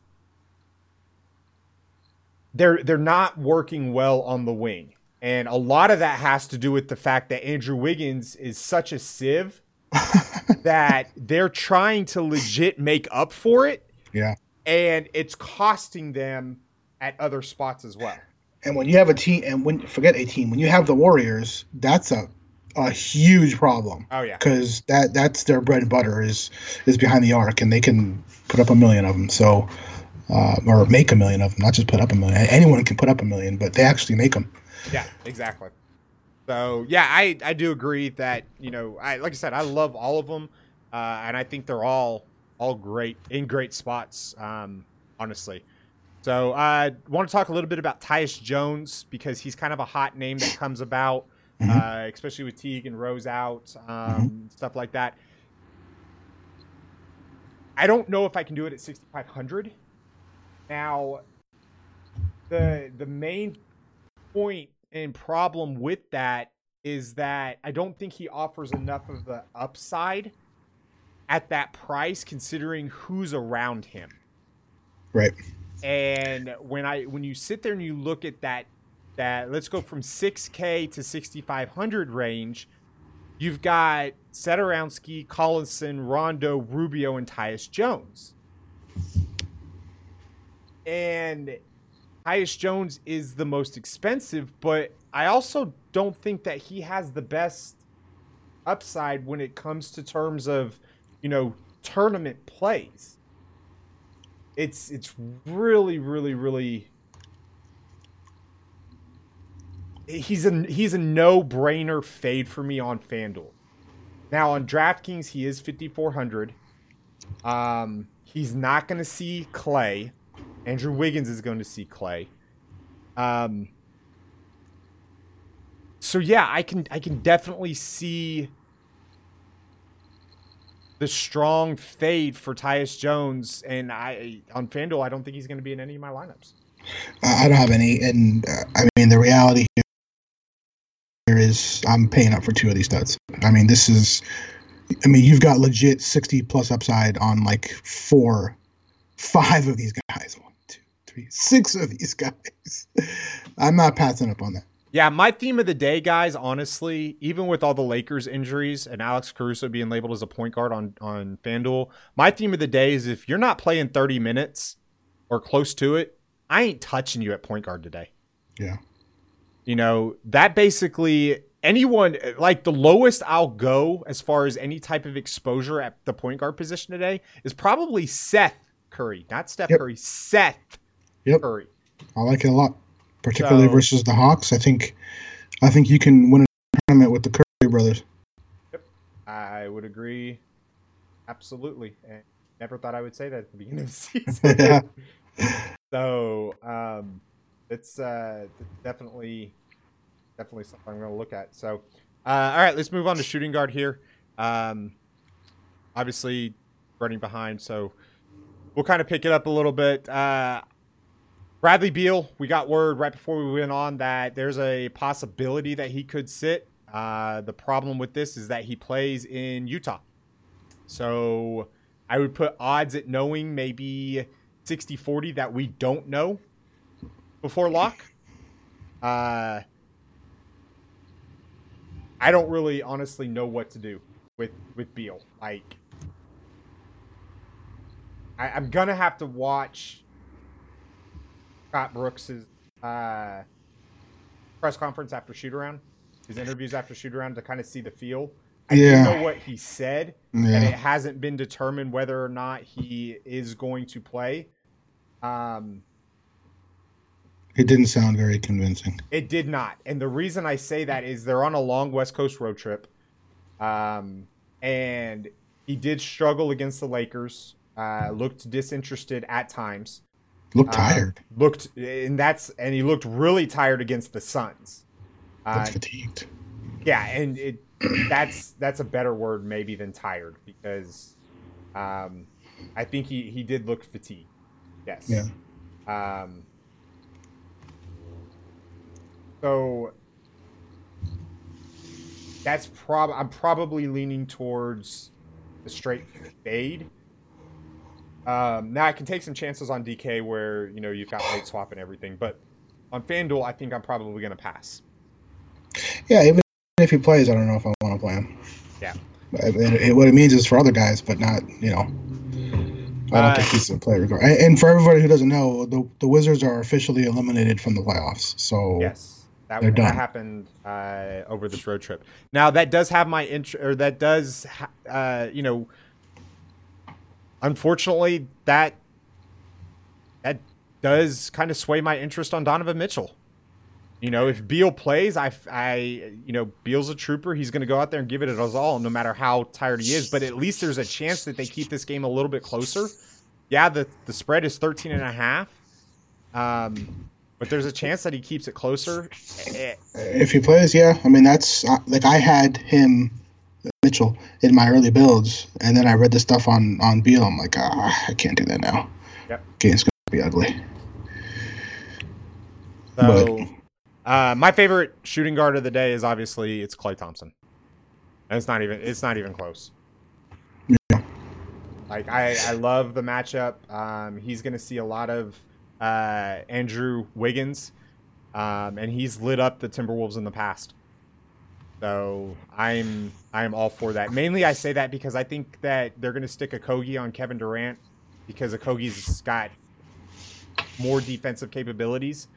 they're they're not working well on the wing, and a lot of that has to do with the fact that Andrew Wiggins is such a sieve that they're trying to legit make up for it. Yeah. And it's costing them at other spots as well. And when you have a team, and when forget a team, when you have the Warriors, that's a a huge problem Oh yeah. because that that's their bread and butter is is behind the arc, and they can put up a million of them. So. Uh, or make a million of them, not just put up a million. Anyone can put up a million, but they actually make them. Yeah, exactly. So yeah, I I do agree that you know I like I said I love all of them, uh, and I think they're all all great in great spots. Um, honestly. So I want to talk a little bit about Tyus Jones because he's kind of a hot name that comes about, Mhm. uh, especially with Teague and Rose out, um, stuff like that. I don't know if I can do it at 6,500. Now, the the main point and problem with that is that I don't think he offers enough of the upside at that price considering who's around him. Right. And when I when you sit there and you look at that that let's go from 6k to 6500 range, you've got Satoransky, Collison, Rondo, Rubio and Tyus Jones. And Tyus Jones is the most expensive, but I also don't think that he has the best upside when it comes to terms of, you know, tournament plays. It's it's really really really he's a he's a no-brainer fade for me on FanDuel. Now on DraftKings he is 5400. Um he's not going to see Klay. Andrew Wiggins is going to see Klay. Um so yeah, I can I can definitely see the strong fade for Tyus Jones, and I on FanDuel I don't think he's going to be in any of my lineups. I don't have any, and uh, I mean the reality here is I'm paying up for two of these studs. I mean this is, I mean you've got legit sixty plus upside on like four, five of these guys. Three, six of these guys. I'm not passing up on that. Yeah, my theme of the day, guys, honestly, even with all the Lakers injuries and Alex Caruso being labeled as a point guard on, on FanDuel, my theme of the day is if you're not playing 30 minutes or close to it, I ain't touching you at point guard today. Yeah. You know, that basically anyone like the lowest I'll go as far as any type of exposure at the point guard position today is probably Seth Curry, not Steph Yep. Curry, Seth Yep. Curry. I like it a lot, particularly So- versus the Hawks. I think, I think you can win a tournament with the Curry brothers. Yep, I would agree absolutely. And never thought I would say that at the beginning of the season. Yeah. so um it's uh definitely definitely something I'm gonna look at. So uh all right, let's move on to shooting guard here. Um obviously running behind, so we'll kind of pick it up a little bit. Uh Bradley Beal, we got word right before we went on that there's a possibility that he could sit. Uh, the problem with this is that he plays in Utah. So I would put odds at knowing maybe 60 40 that we don't know before lock. Uh, I don't really honestly know what to do with, with Beal. Like, I, I'm going to have to watch Scott Brooks's uh, press conference after shoot around, his interviews after shoot around to kind of see the feel. I Yeah. know what he said, and it hasn't been determined whether or not he is going to play. Um, It didn't sound very convincing. it did not, and the reason I say that is they're on a long West Coast road trip, um, and he did struggle against the Lakers. Uh, looked disinterested at times. Looked Uh, tired. looked, and that's and he looked really tired against the Suns. Uh, Looked fatigued. yeah, and it that's that's a better word maybe than tired because um, I think he he did look fatigued. Yes. Yeah. Um. So that's prob I'm probably leaning towards the straight fade. Um, now I can take some chances on DK where you know you've got late swap and everything, but on FanDuel I think I'm probably gonna pass. Yeah, even if he plays, I don't know if I want to play him. Yeah. It- it- what it means is for other guys, but not you know. I don't Uh, think he's a player. And, for everybody who doesn't know, the the Wizards are officially eliminated from the playoffs. So Yes, that, They're that done. happened uh, over this road trip. Now that does have my interest, or that does, ha- uh, you know, unfortunately that that does kind of sway my interest on Donovan Mitchell. You know, if Beal plays, I, I, you know, Beal's a trooper. He's going to go out there and give it his all, no matter how tired he is. But at least there's a chance that they keep this game a little bit closer. Yeah, the the spread is 13 and a half. Um, but there's a chance that he keeps it closer. If he plays, yeah, I mean that's uh, like I had him Mitchell in my early builds, and then I read the stuff on on Beal. I'm like, ah, I can't do that now. Yep. Game's gonna be ugly. So, uh, my favorite shooting guard of the day is obviously it's Klay Thompson, and it's not even it's not even close. Yeah. Like I, I love the matchup. Um, he's to see a lot of uh, Andrew Wiggins, um, and he's lit up the Timberwolves in the past. So I'm I'm all for that. Mainly, I say that because I think that they're going to stick Okogie on Kevin Durant because Okogie's got more defensive capabilities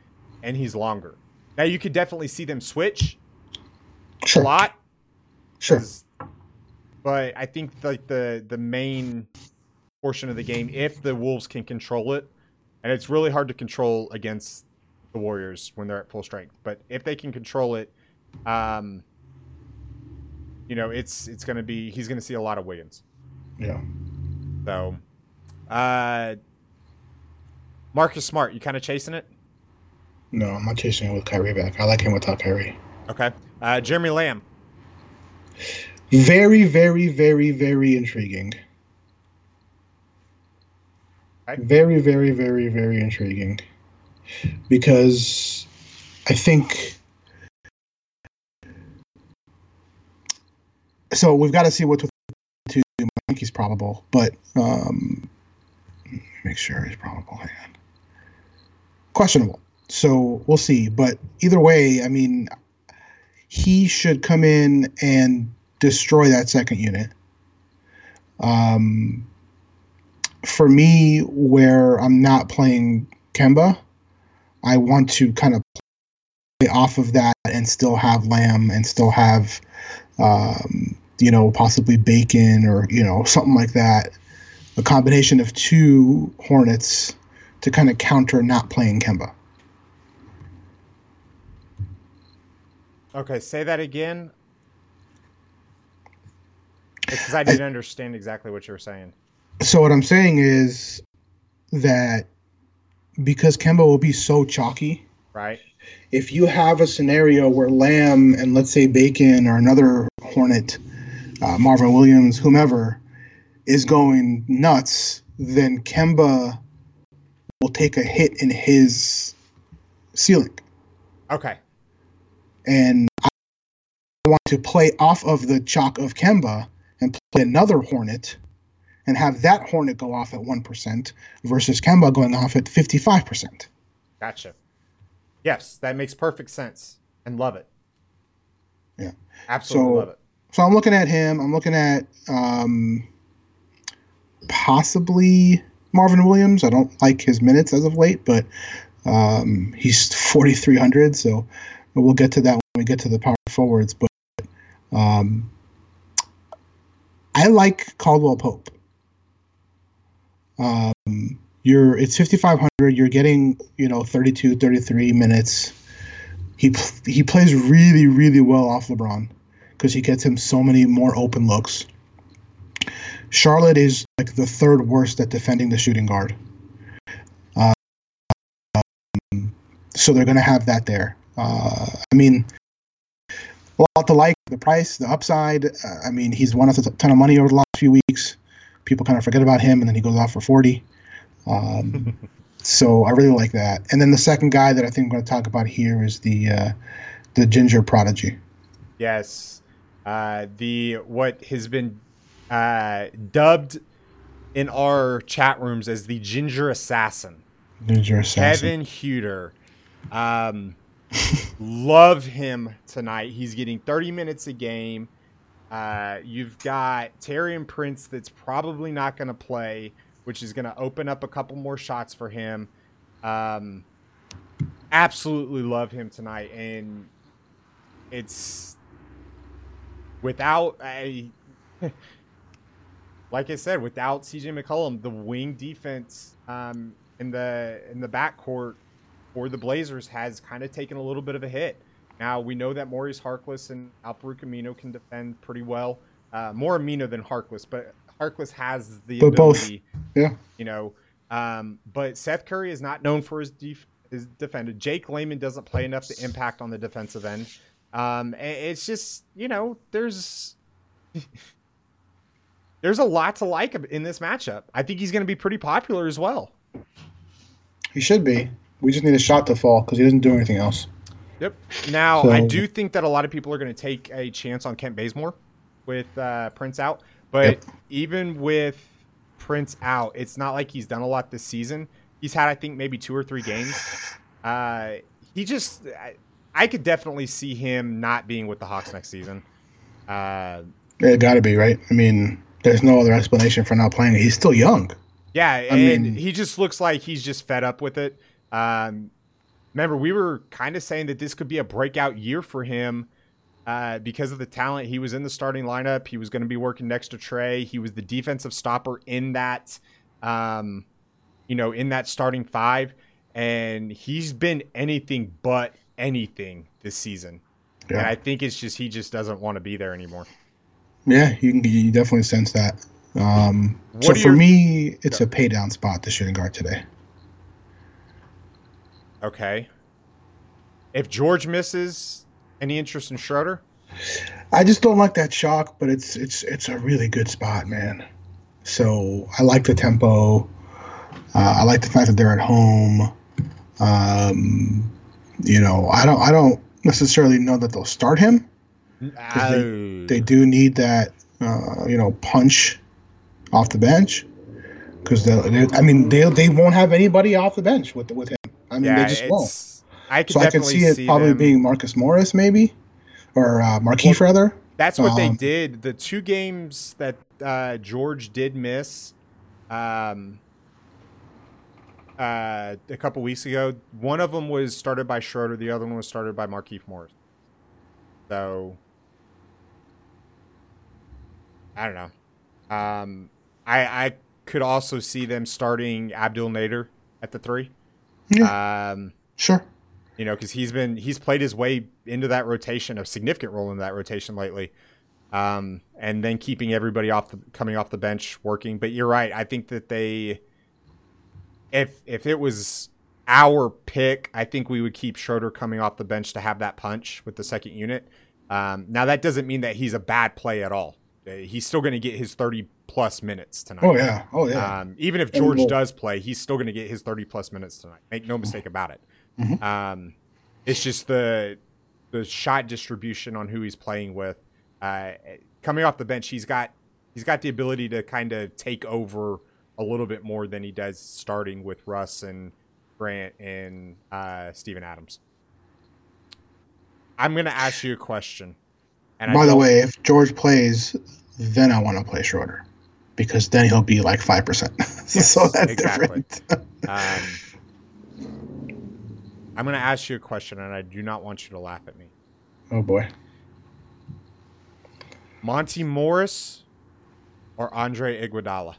and he's longer. Now you could definitely see them switch Sure. a lot, Sure. but I think like the the main portion of the game, if the Wolves can control it, and it's really hard to control against the Warriors when they're at full strength, but if they can control it, um, you know, it's it's gonna be he's gonna see a lot of Wiggins. Yeah. So, uh, Marcus Smart, you kind of chasing it? No, I'm not chasing it with Kyrie back. I like him without Kyrie. Okay. Uh, Jeremy Lamb. Very, very, very, very intriguing. Okay. Very, very, very, very intriguing. Because I think. So we've got to see what's with to. I think he's probable, but um, make sure he's probable. Hang on. Questionable. So we'll see. But either way, I mean, he should come in and destroy that second unit. Um, for me, where I'm not playing Kemba, I want to kind of play off of that and still have Lamb and still have, um, you know, possibly Bacon or, you know, something like that. A combination of two Hornets to kind of counter not playing Kemba. Okay, say that again. Because I didn't understand exactly what you were saying. So what I'm saying is that because Kemba will be so chalky, Right? if you have a scenario where Lamb and let's say Bacon or another Hornet, uh, Marvin Williams, whomever, is going nuts, then Kemba will take a hit in his ceiling. Okay. And I want to play off of the chalk of Kemba and play another Hornet and have that Hornet go off at 1% versus Kemba going off at 55%. Gotcha. Yes, that makes perfect sense and love it. Yeah. Absolutely So- love it. So I'm looking at him. I'm looking at um, possibly Marvin Williams. I don't like his minutes as of late, but um, he's 4,300. So we'll get to that when we get to the power forwards. But um, I like Caldwell Pope. Um, you're it's 5,500. You're getting you know 32, 33 minutes. He he plays really really well off LeBron because he gets him so many more open looks. Charlotte is like the third worst at defending the shooting guard. Um, so they're going to have that there. Uh, I mean, a lot to like the price, the upside. Uh, I mean, he's won us a ton of money over the last few weeks. People kind of forget about him, and then he goes off for 40. Um, so I really like that. And then the second guy that I think I'm going to talk about here is the uh, the ginger prodigy. Yes. Uh, the what has been uh, dubbed in our chat rooms as the Ginger Assassin. Ginger assassin. Kevin Huerter. Um, love him tonight. He's getting 30 minutes a game. Uh, you've got Taurean Prince that's probably not going to play, which is going to open up a couple more shots for him. Um, absolutely love him tonight. And it's without a. like I said, without CJ McCollum, the wing defense um, in the in the backcourt for the Blazers has kind of taken a little bit of a hit. Now we know that Maurice Harkless and Al-Farouq Aminu can defend pretty well. Uh, more Aminu than Harkless, but Harkless has the But both. Yeah. You know, um, but Seth Curry is not known for his def- his defender. Jake Layman doesn't play enough to impact on the defensive end. Um, it's just you know there's there's a lot to like in this matchup. I think he's going to be pretty popular as well. He should be. We just need a shot to fall because he doesn't do anything else. Yep. Now, I do think that a lot of people are going to take a chance on Kent Bazemore with uh, Prince out. But Yep. even with Prince out, it's not like he's done a lot this season. He's had, I think, maybe two or three games. Uh, he just, I, I could definitely see him not being with the Hawks next season. Uh, It got to be right. I mean, there's no other explanation for not playing. He's still young. Yeah, and mean- he just looks like he's just fed up with it. Um, remember, we were kind of saying that this could be a breakout year for him uh, because of the talent. He was in the starting lineup. He was going to be working next to Trae. He was the defensive stopper in that, um, you know, in that starting five, and he's been anything but anything this season. And I think it's just he just doesn't want to be there anymore. yeah, you can you definitely sense that. Um, so for your- me, it's a pay down spot. The shooting guard today. Okay. If George misses, any interest in Schroeder? I just don't like that shock, but it's it's it's a really good spot, man. So I like the tempo. Uh, I like the fact that they're at home. Um, you know, I don't I don't necessarily know that they'll start him. Oh. They do need that uh, you know punch off the bench because they I mean they they won't have anybody off the bench with with him. I mean yeah, they just won't. I could So I can see it see probably them- being Marcus Morris maybe or uh, Markieff rather. That's what they um, did. The two games that uh, George did miss, um, uh, a couple weeks ago. One of them was started by Schroeder. The other one was started by Markieff Morris. So I don't know. Um, I I could also see them starting Abdel Nader at the three. Um, Sure. you know, because he's been he's played his way into that rotation, a significant role in that rotation lately, um, and then keeping everybody off the coming off the bench working. But you're right. I think that they, if if it was our pick, I think we would keep Schroeder coming off the bench to have that punch with the second unit. Um, now that doesn't mean that he's a bad play at all. Uh, He's still going to get his 30 plus minutes tonight. Oh yeah. Oh yeah. Um, even if George does play, he's still going to get his 30 plus minutes tonight. Make no mistake about it. Mhm. Um, it's just the the shot distribution on who he's playing with. Uh, coming off the bench, he's got he's got the ability to kind of take over a little bit more than he does starting with Russ and Grant and uh, Steven Adams. I'm going to ask you a question. And I By the way, if George plays, then I want to play Schroeder because then he'll be like five percent. Yes, so that's exactly. different. Um, I'm going to ask you a question, and I do not want you to laugh at me. oh boy. Monte Morris or Andre Iguodala?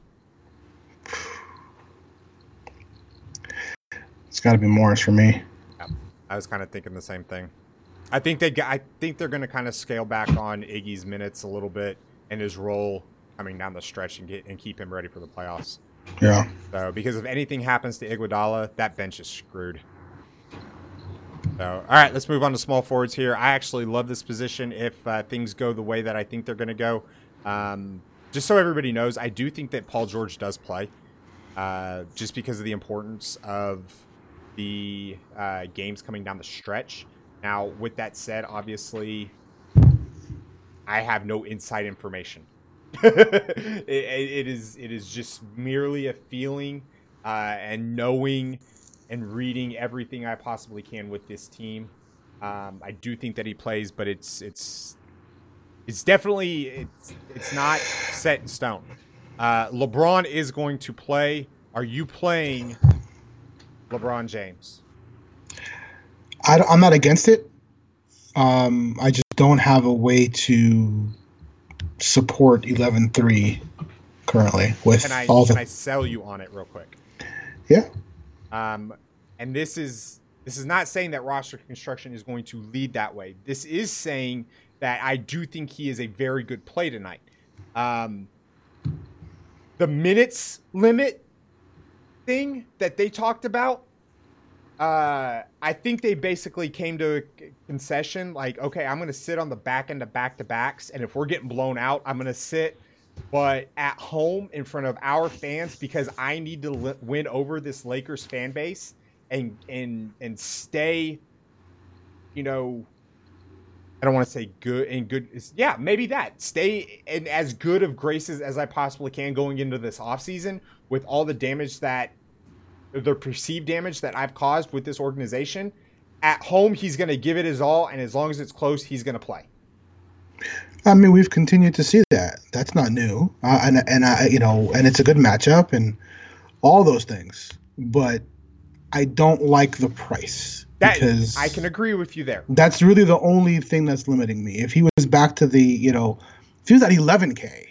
It's got to be Morris for me. I was kind of thinking the same thing. I think they, I think they're going to kind of scale back on Iggy's minutes a little bit and his role coming down the stretch and get and keep him ready for the playoffs. Yeah. So, because if anything happens to Iguodala, that bench is screwed. So, all right, let's move on to small forwards here. I actually love this position if uh, things go the way that I think they're going to go. Um, just so everybody knows, I do think that Paul George does play, uh, just because of the importance of the uh, games coming down the stretch. Now, with that said, obviously, I have no inside information. it, it is it is just merely a feeling uh, and knowing and reading everything I possibly can with this team. Um, I do think that he plays, but it's it's it's definitely it's it's not set in stone. Uh, LeBron is going to play. Are you playing LeBron James? I, am not against it. Um, I just don't have a way to support 11-3 currently with Can I all can the. I sell you on it real quick? Yeah. Um, and this is this is not saying that roster construction is going to lead that way. This is saying that I do think he is a very good play tonight. Um, the minutes limit thing that they talked about, uh, I think they basically came to a concession like, okay, I'm going to sit on the back end of back to backs, and if we're getting blown out, I'm going to sit but at home in front of our fans because I need to li- win over this Lakers fan base. and and and stay, you know, I don't want to say good and good. Yeah, maybe that. Stay in as good of graces as I possibly can going into this offseason with all the damage that the perceived damage that I've caused with this organization. At home, he's going to give it his all, and as long as it's close, he's going to play. I mean, we've continued to see that. That's not new, uh, and and I, you know, and it's a good matchup and all those things. But I don't like the price That because I can agree with you there. That's really the only thing that's limiting me. If he was back to the, you know, if he was at 11k,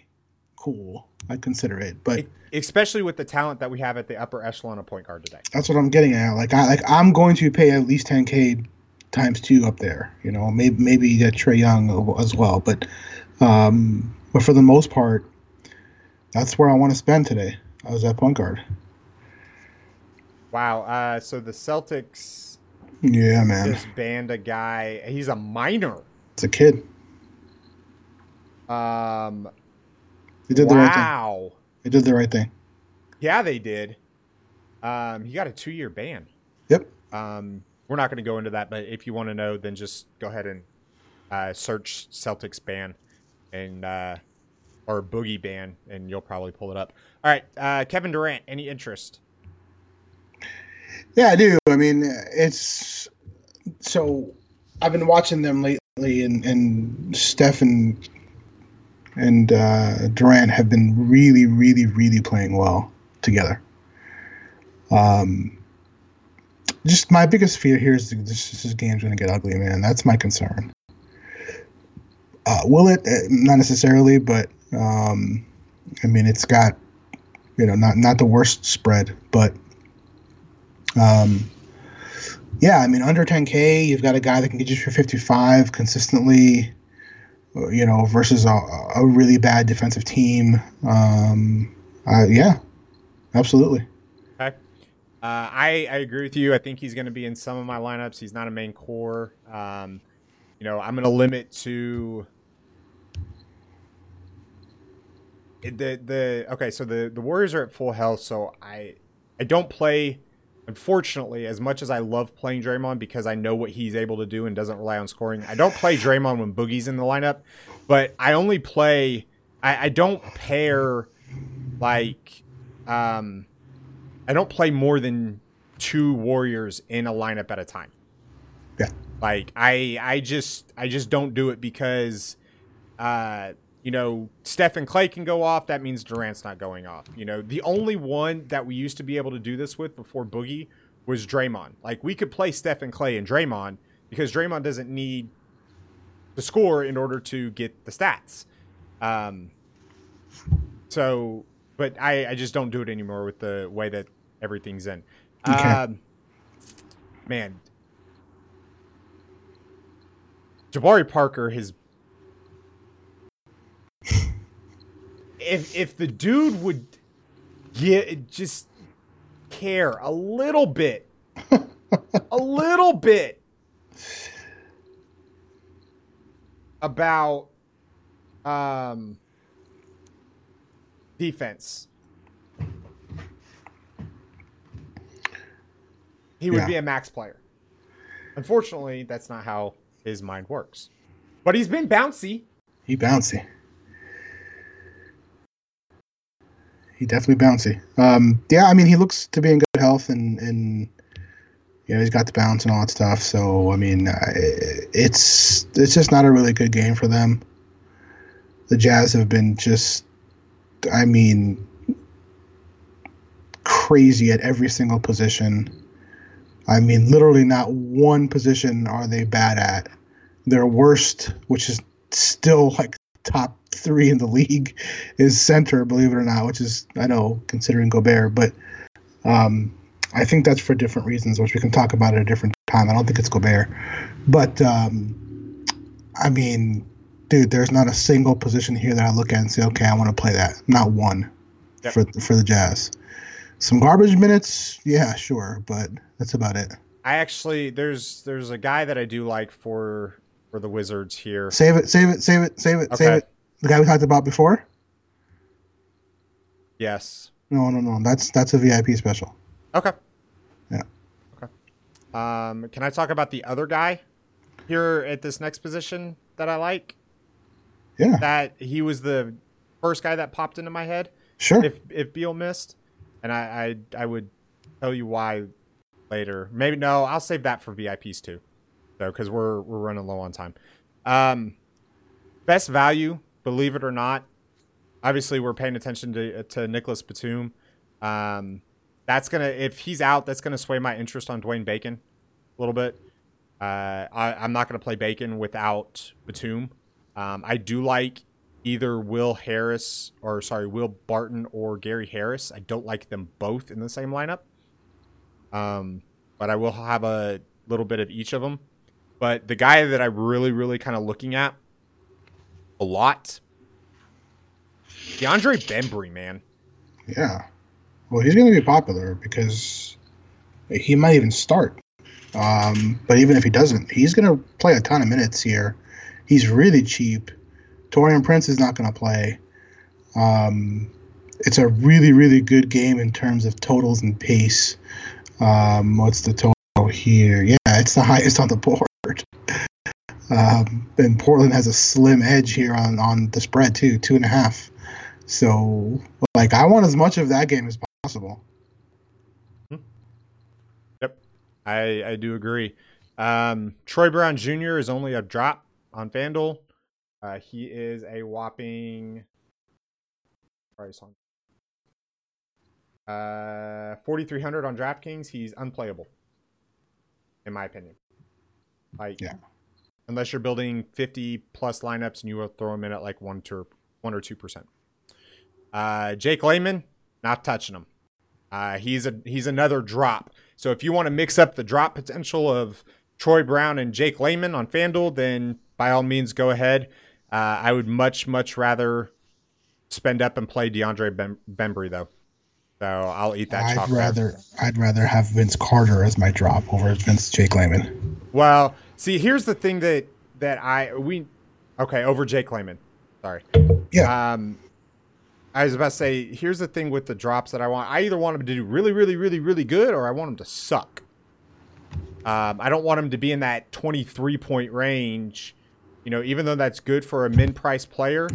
cool, I'd consider it. But E- Especially with the talent that we have at the upper echelon of point guard today. that's what I'm getting at. Like I like I'm going to pay at least 10k times two up there. You know, maybe maybe get Trae Young as well. But um, but for the most part, that's where I want to spend today. I was at point guard. Wow. Uh, so the Celtics Yeah, man, just banned a guy. He's a minor. it's a kid. Um, They did the right thing. They did the right thing. Yeah, they did. Um, he got a two-year ban. Yep. Um, we're not going to go into that, but if you want to know, then just go ahead and uh, search Celtics ban and uh, or Boogie ban, and you'll probably pull it up. All right, uh, Kevin Durant. Any interest? Yeah, I do. I mean, it's so I've been watching them lately, and and Steph and and uh, Durant have been really, really, really playing well together. Um, just my biggest fear here is this, this game's going to get ugly, man. That's my concern. Uh, will it? Uh, Not necessarily, but um, I mean, it's got you know not not the worst spread, but um, yeah, I mean, under 10K, you've got a guy that can get you for 55 consistently, you know, versus a, a really bad defensive team. Um, uh, yeah, absolutely. Okay. Uh, I, I agree with you. I think he's going to be in some of my lineups. He's not a main core. Um, you know, I'm going to limit to the the okay. So the the Warriors are at full health. So I I don't play. Unfortunately, as much as I love playing Draymond because I know what he's able to do and doesn't rely on scoring, I don't play Draymond when Boogie's in the lineup. But I only play. I, I don't pair like um I don't play more than two warriors in a lineup at a time. Yeah. Like I I just I just don't do it because uh you know, Steph and Klay can go off, that means Durant's not going off. You know, the only one that we used to be able to do this with before Boogie was Draymond. Like we could play Steph and Klay and Draymond because Draymond doesn't need to score in order to get the stats. Um so but I, I just don't do it anymore with the way that everything's in. Okay. Um, man, Jabari Parker has. If if the dude would get just care a little bit, a little bit about um defense. He would Yeah. be a max player. Unfortunately, that's not how his mind works. But he's been bouncy. He bouncy. He definitely bouncy. Um, yeah, I mean, he looks to be in good health, and and you know he's got the bounce and all that stuff. So I mean, uh, it's it's just not a really good game for them. The Jazz have been just, I mean, crazy at every single position. I mean, literally not one position are they bad at. Their worst, which is still like top three in the league, is center, believe it or not, which is, I know, considering Gobert, but um, I think that's for different reasons, which we can talk about at a different time. I don't think it's Gobert. But, um, I mean, dude, there's not a single position here that I look at and say, okay, I want to play that. Not one Yep. for, for the Jazz. Some garbage minutes, yeah, sure, but that's about it. I actually there's there's a guy that I do like for for the Wizards here. Save it, save it, save it, save it, save it. The guy we talked about before? Yes. No, no, no. That's that's a VIP special. Okay. Yeah. Okay. Um, can I talk about the other guy here at this next position that I like? Yeah, That he was the first guy that popped into my head sure. if if Beal missed, and I I, I would tell you why later. Maybe no, I'll save that for VIPs too, though, because we're we're running low on time. Um, best value, believe it or not. Obviously, we're paying attention to to Nicolas Batum. Um, that's gonna if he's out, that's gonna sway my interest on Dwayne Bacon a little bit. Uh, I, I'm not gonna play Bacon without Batum. Um, I do like either Will Harris or sorry, Will Barton or Gary Harris. I don't like them both in the same lineup. Um, but I will have a little bit of each of them. But the guy that I'm really, really kind of looking at a lot, DeAndre Bembry, man. Yeah. Well, he's going to be popular because he might even start. Um, but even if he doesn't, he's going to play a ton of minutes here. He's really cheap. Taurean Prince is not going to play. Um, it's a really, really good game in terms of totals and pace. Um, what's the total here? Yeah, it's the highest on the board. Um, and Portland has a slim edge here on, on the spread, too, two and a half. So, like, I want as much of that game as possible. Yep, I, I do agree. Um, Troy Brown Jr. is only a drop on FanDuel. Uh, he is a whopping price on uh 4300 on DraftKings. He's unplayable, in my opinion. Like, Yeah. Unless you're building 50 plus lineups and you will throw them in at like one to one or two percent. Uh, Jake Layman, not touching him. Uh, he's a he's another drop. So if you want to mix up the drop potential of Troy Brown and Jake Layman on FanDuel, then by all means go ahead. Uh, I would much much rather spend up and play DeAndre Bem- Bembry though. So I'll eat that I'd chalk there. rather I'd rather have Vince Carter as my drop over Vince Jake Layman. Well, see, here's the thing that that I we okay over Jay Layman. Sorry. Yeah. Um, I was about to say, here's the thing with the drops that I want. I either want them to do really, really, really, really good, or I want them to suck. Um, I don't want them to be in that 23 point range. You know, even though that's good for a min price player,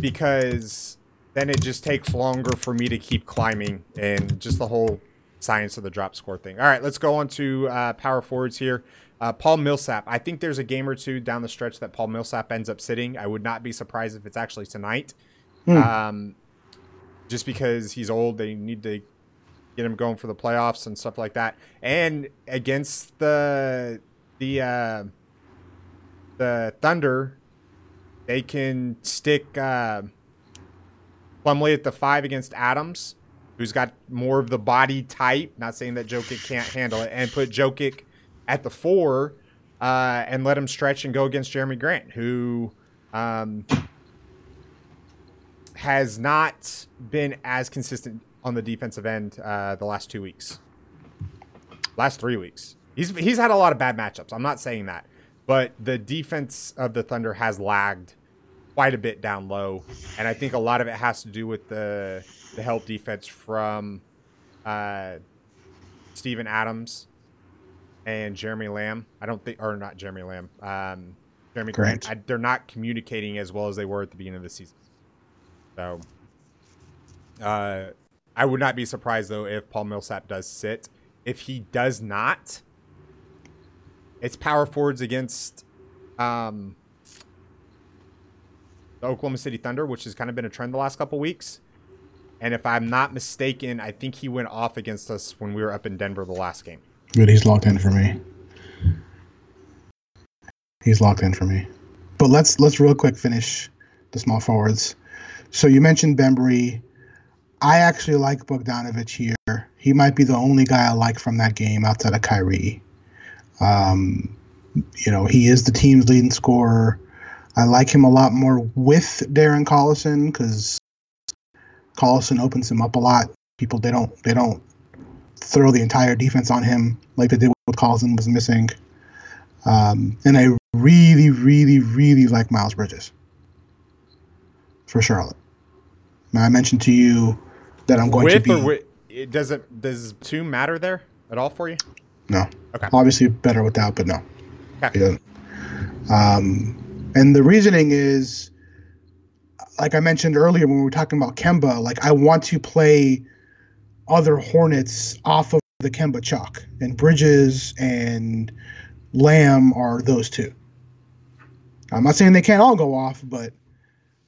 because then it just takes longer for me to keep climbing and just the whole science of the drop score thing. All right, let's go on to uh, power forwards here. Uh, Paul Millsap. I think there's a game or two down the stretch that Paul Millsap ends up sitting. I would not be surprised if it's actually tonight. Hmm. Um, just because he's old, they need to get him going for the playoffs and stuff like that. And against the the uh, the Thunder, they can stick uh, Plumlee at the five against Adams, who's got more of the body type. Not saying that Jokic can't handle it, and put Jokic at the four uh, and let him stretch and go against Jerami Grant, who um, has not been as consistent on the defensive end uh, the last two weeks, last three weeks. He's he's had a lot of bad matchups. I'm not saying that, but the defense of the Thunder has lagged quite a bit down low, and I think a lot of it has to do with the the help defense from uh, Steven Adams and Jeremy Lamb. I don't think, or not Jeremy Lamb, um, Jerami Grant. Grant. I, they're not communicating as well as they were at the beginning of the season. So, uh, I would not be surprised though if Paul Millsap does sit. If he does not, it's power forwards against um, the Oklahoma City Thunder, which has kind of been a trend the last couple weeks. And if I'm not mistaken, I think he went off against us when we were up in Denver the last game. Good, he's locked in for me. He's locked in for me. But let's let's real quick finish the small forwards. So you mentioned Bembry. I actually like Bogdanovic here. He might be the only guy I like from that game outside of Kyrie. Um, you know, he is the team's leading scorer. I like him a lot more with Darren Collison because Collison opens him up a lot. People they don't they don't throw the entire defense on him like they did with Collison was missing. Um, and I really, really, really like Miles Bridges for Charlotte. Now, I mentioned to you that I'm going with to be or with, it does it does two matter there at all for you? no. Okay. Obviously better without, but no. Okay. Um, and the reasoning is, like I mentioned earlier when we were talking about Kemba, like I want to play other Hornets off of the Kemba chalk, and Bridges and Lamb are those two. I'm not saying they can't all go off, but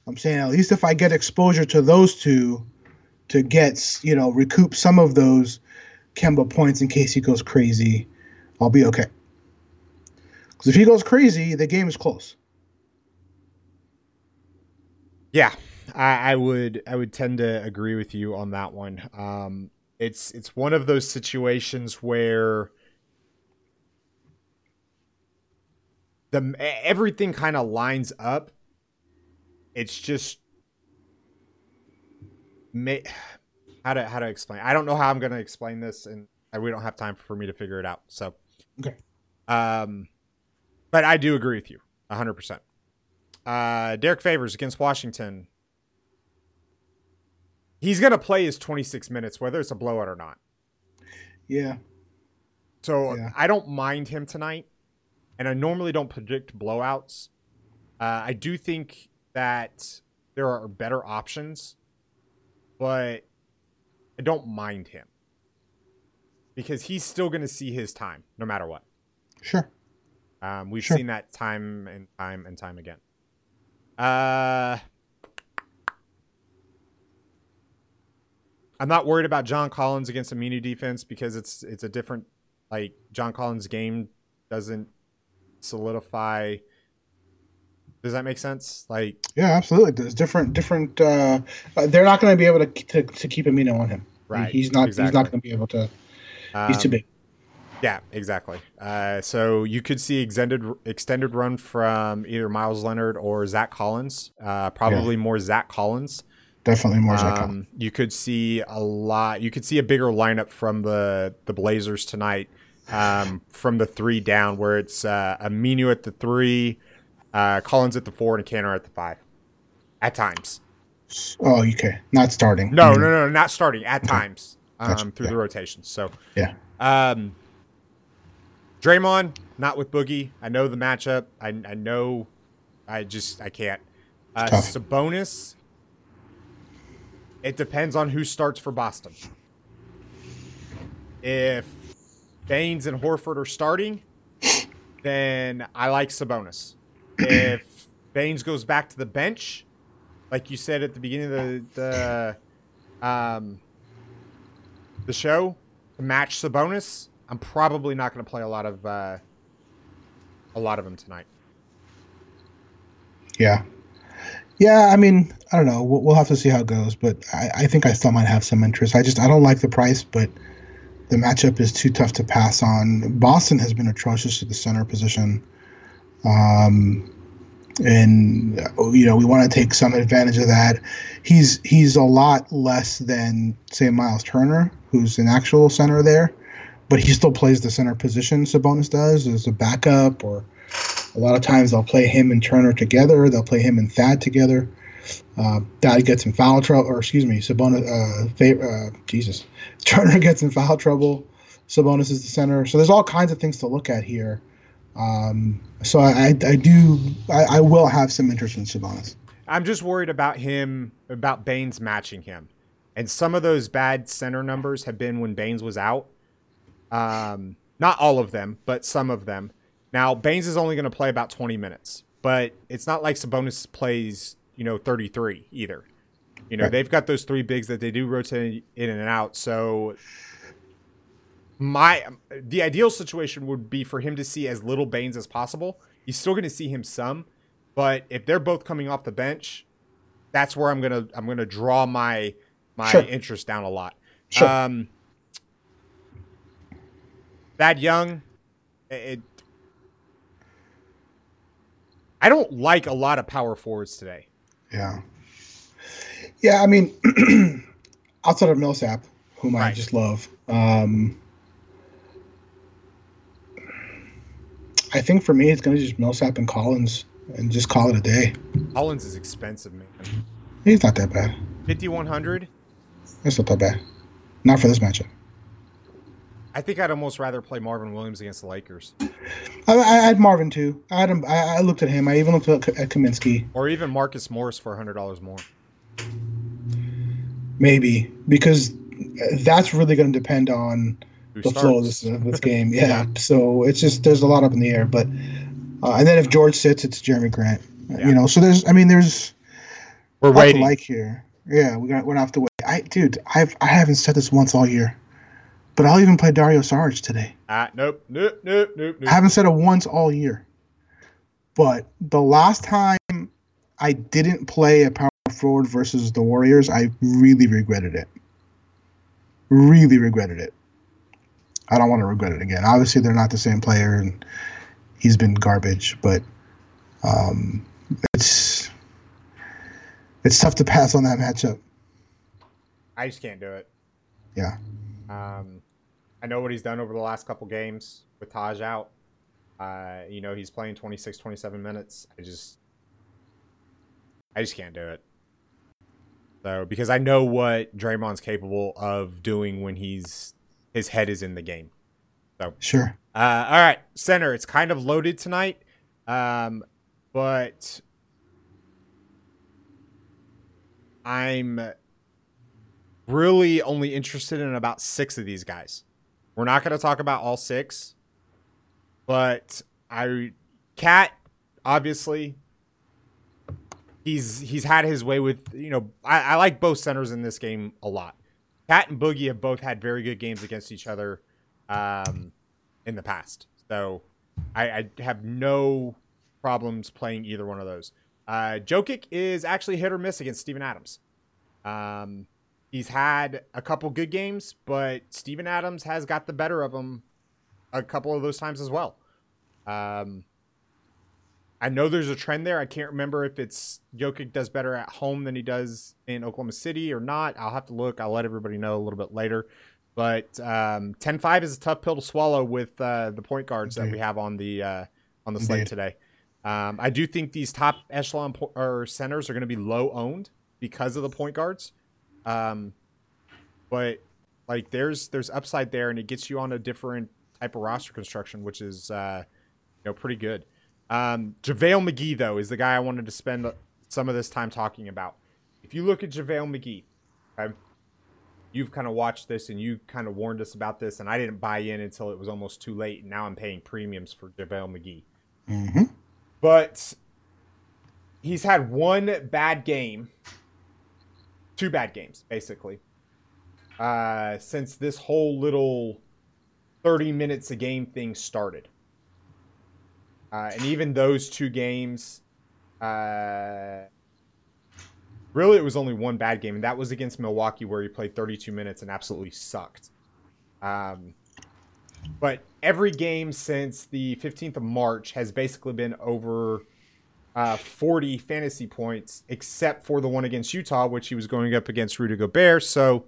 I'm saying at least if I get exposure to those two to get, you know, recoup some of those Kemba points in case he goes crazy, I'll be okay. Because if he goes crazy, the game is close. Yeah, I, I would I would tend to agree with you on that one. Um, it's it's one of those situations where the everything kind of lines up. It's just may, how to how to explain. I don't know how I'm going to explain this, and we don't have time for me to figure it out. So, Okay. Um, but I do agree with you 100. percent uh, Derrick Favors against Washington. He's going to play his 26 minutes, whether it's a blowout or not. Yeah. So Yeah. I don't mind him tonight. And I normally don't predict blowouts. Uh, I do think that there are better options, but I don't mind him because he's still going to see his time no matter what. Sure. Um, we've Sure. seen that time and time and time again. Uh, I'm not worried about John Collins against Aminu defense because it's it's a different like John Collins' game doesn't solidify. Does that make sense? Like, Yeah, absolutely. There's different different. Uh, uh, they're not going to be able to, to to keep Aminu on him. Right, He's not. exactly. He's not going to be able to. He's too um, big. Yeah, exactly. Uh, so you could see extended extended run from either Meyers Leonard or Zach Collins. Uh, probably more Zach Collins. Definitely more. Um, you could see a lot. You could see a bigger lineup from the the Blazers tonight, um, from the three down, where it's uh, Aminu at the three, uh, Collins at the four, and Kanter at the five. At times, Oh, okay. Not starting. no, mean, no, no, not starting. At Okay. times, um, Gotcha. through the rotations. So, Yeah. um, Draymond not with Boogie. I know the matchup. I I know. I just I can't. Uh, Tough. Sabonis. It depends on who starts for Boston. If Baynes and Horford are starting, then I like Sabonis. If Baynes goes back to the bench, like you said at the beginning of the the um the show, to match Sabonis, I'm probably not going to play a lot of uh, a lot of them tonight. Yeah. Yeah, I mean, I don't know. We'll, we'll have to see how it goes, but I, I think I still might have some interest. I just I don't like the price, but the matchup is too tough to pass on. Boston has been atrocious at the center position, um, and uh, you know we want to take some advantage of that. He's he's a lot less than say Miles Turner, who's an actual center there, but he still plays the center position. Sabonis does as a backup or a lot of times they'll play him and Turner together. They'll play him and Thad together. Uh, Thad gets in foul trouble, or excuse me, Sabonis. Uh, uh, Jesus, Turner gets in foul trouble. Sabonis is the center. So there's all kinds of things to look at here. Um, so I, I, I do, I, I will have some interest in Sabonis. I'm just worried about him, about Baynes matching him. And some of those bad center numbers have been when Baynes was out. Um, not all of them, but some of them. Now, Baynes is only going to play about 20 minutes, but it's not like Sabonis plays, you know, 33 either. You know, Right. they've got those three bigs that they do rotate in and out. So my the ideal situation would be for him to see as little Baynes as possible. He's still going to see him some, but if they're both coming off the bench, that's where I'm gonna I'm gonna draw my my Sure. interest down a lot. Sure. Um, that young, it. I don't like a lot of power forwards today. Yeah. Yeah, I mean, outside of Millsap, whom I just love, um, I think for me it's going to just Millsap and Collins and just call it a day. Collins is expensive, man. He's not that bad. Fifty one hundred. It's not that bad. Not for this matchup. I think I'd almost rather play Marvin Williams against the Lakers, I, I had Marvin too. I had him. I, I looked at him. I even looked at, at Kaminsky. or even Marcus Morris for hundred dollars more. Maybe because that's really going to depend on Who the flow of this, of this game. Yeah. Yeah. So it's just there's a lot up in the air. But uh, and then if George sits, it's Jerami Grant. Yeah. You know. So there's. I mean, there's We're waiting. like here. Yeah, we got. We're gonna have to wait. I, dude, I've I haven't said this once all year, but I'll even play Dario Saric today. Ah, nope, nope, nope, nope, nope. I haven't said it once all year. But the last time I didn't play a power forward versus the Warriors, I really regretted it. Really regretted it. I don't want to regret it again. Obviously, they're not the same player, and he's been garbage. But um, it's it's tough to pass on that matchup. I just can't do it. Yeah. Um, I know what he's done over the last couple games with Taj out. Uh, you know, he's playing 26, 27 minutes. I just, I just can't do it. So, because I know what Draymond's capable of doing when he's, his head is in the game. So, sure. Uh, all right, center. It's kind of loaded tonight, um, but I'm really only interested in about six of these guys. We're not going to talk about all six, but I, KAT, obviously, he's he's had his way with you know. I, I like both centers in this game a lot. KAT and Boogie have both had very good games against each other. Um, in the past. So I, I have no problems playing either one of those. Uh, Jokic is actually hit or miss against Steven Adams. Um, he's had a couple good games, but Steven Adams has got the better of him a couple of those times as well. Um, I know there's a trend there. I can't remember if it's Jokic does better at home than he does in Oklahoma City or not. I'll have to look. I'll let everybody know a little bit later. But um, 10-5 is a tough pill to swallow with uh, the point guards that we have on the uh, on the slate today. Um, I do think these top echelon po- or centers are going to be low owned because of the point guards. Um, but like there's there's upside there, and it gets you on a different type of roster construction, which is uh, you know pretty good. Um, JaVale McGee though is the guy I wanted to spend some of this time talking about. If you look at JaVale McGee, okay, you've kind of watched this and you kind of warned us about this, and I didn't buy in until it was almost too late, and now I'm paying premiums for JaVale McGee. hmm But he's had one bad game, two bad games, basically, uh, since this whole little 30 minutes a game thing started. Uh, and even those two games, uh, really, it was only one bad game, and that was against Milwaukee, where he played 32 minutes and absolutely sucked. Um, but every game since the 15th of March has basically been over uh, 40 fantasy points, except for the one against Utah, which he was going up against Rudy Gobert. So,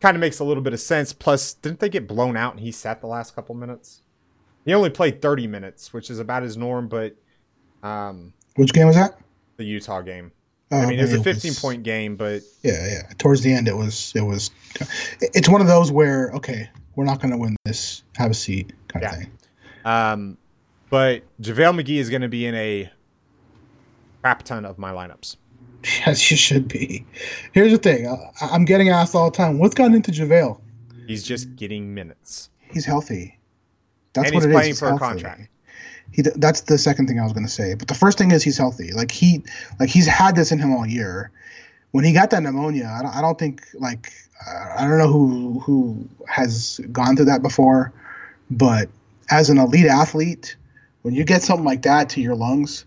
kind of makes a little bit of sense. Plus, didn't they get blown out and he sat the last couple minutes? He only played 30 minutes, which is about his norm, but um, Which game was that? the Utah game. Oh, I mean, it was a was- 15 point game, but Yeah, yeah. Towards the end, it was it was. It's one of those where okay, we're not going to win this. Have a seat, kind Yeah. of thing. um, but JaVale McGee is going to be in a crap ton of my lineups. Yes, you should be. Here's the thing. I, I'm getting asked all the time. What's gotten into JaVale? He's just getting minutes. He's healthy. That's And what he's it is. playing He's for a healthy. contract. He. That's the second thing I was going to say. But the first thing is he's healthy. Like he, like he's had this in him all year. When he got that pneumonia, I don't, I don't think like I don't know who who has gone through that before, but as an elite athlete, when you get something like that to your lungs,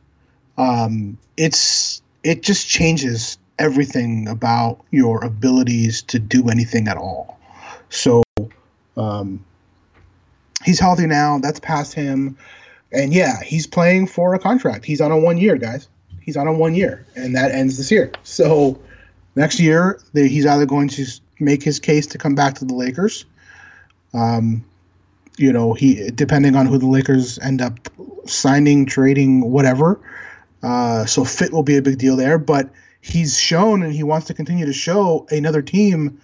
um, it's it just changes everything about your abilities to do anything at all. So um, he's healthy now. That's past him, and yeah, he's playing for a contract. He's on a one year, guys. He's on a one year, and that ends this year. So next year, he's either going to make his case to come back to the Lakers. Um, you know, he depending on who the Lakers end up signing, trading, whatever. Uh, so fit will be a big deal there, but he's shown and he wants to continue to show another team.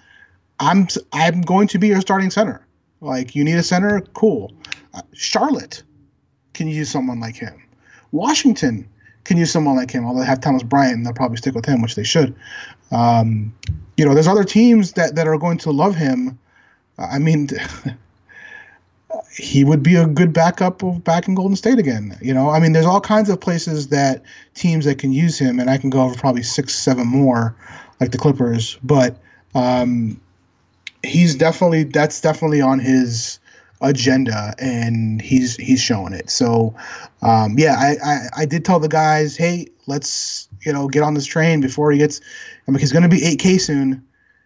I'm I'm going to be your starting center. Like you need a center, cool. Uh, Charlotte can use someone like him. Washington can use someone like him. Although they have Thomas Bryant, they'll probably stick with him, which they should. Um, you know, there's other teams that that are going to love him. I mean, he would be a good backup of back in Golden State again. You know, I mean, there's all kinds of places that teams that can use him, and I can go over probably six, seven more, like the Clippers. But um, he's definitely that's definitely on his agenda, and he's he's showing it. So, um, yeah, I, I I did tell the guys, hey, let's you know get on this train before he gets. I mean, he's going to be 8K soon.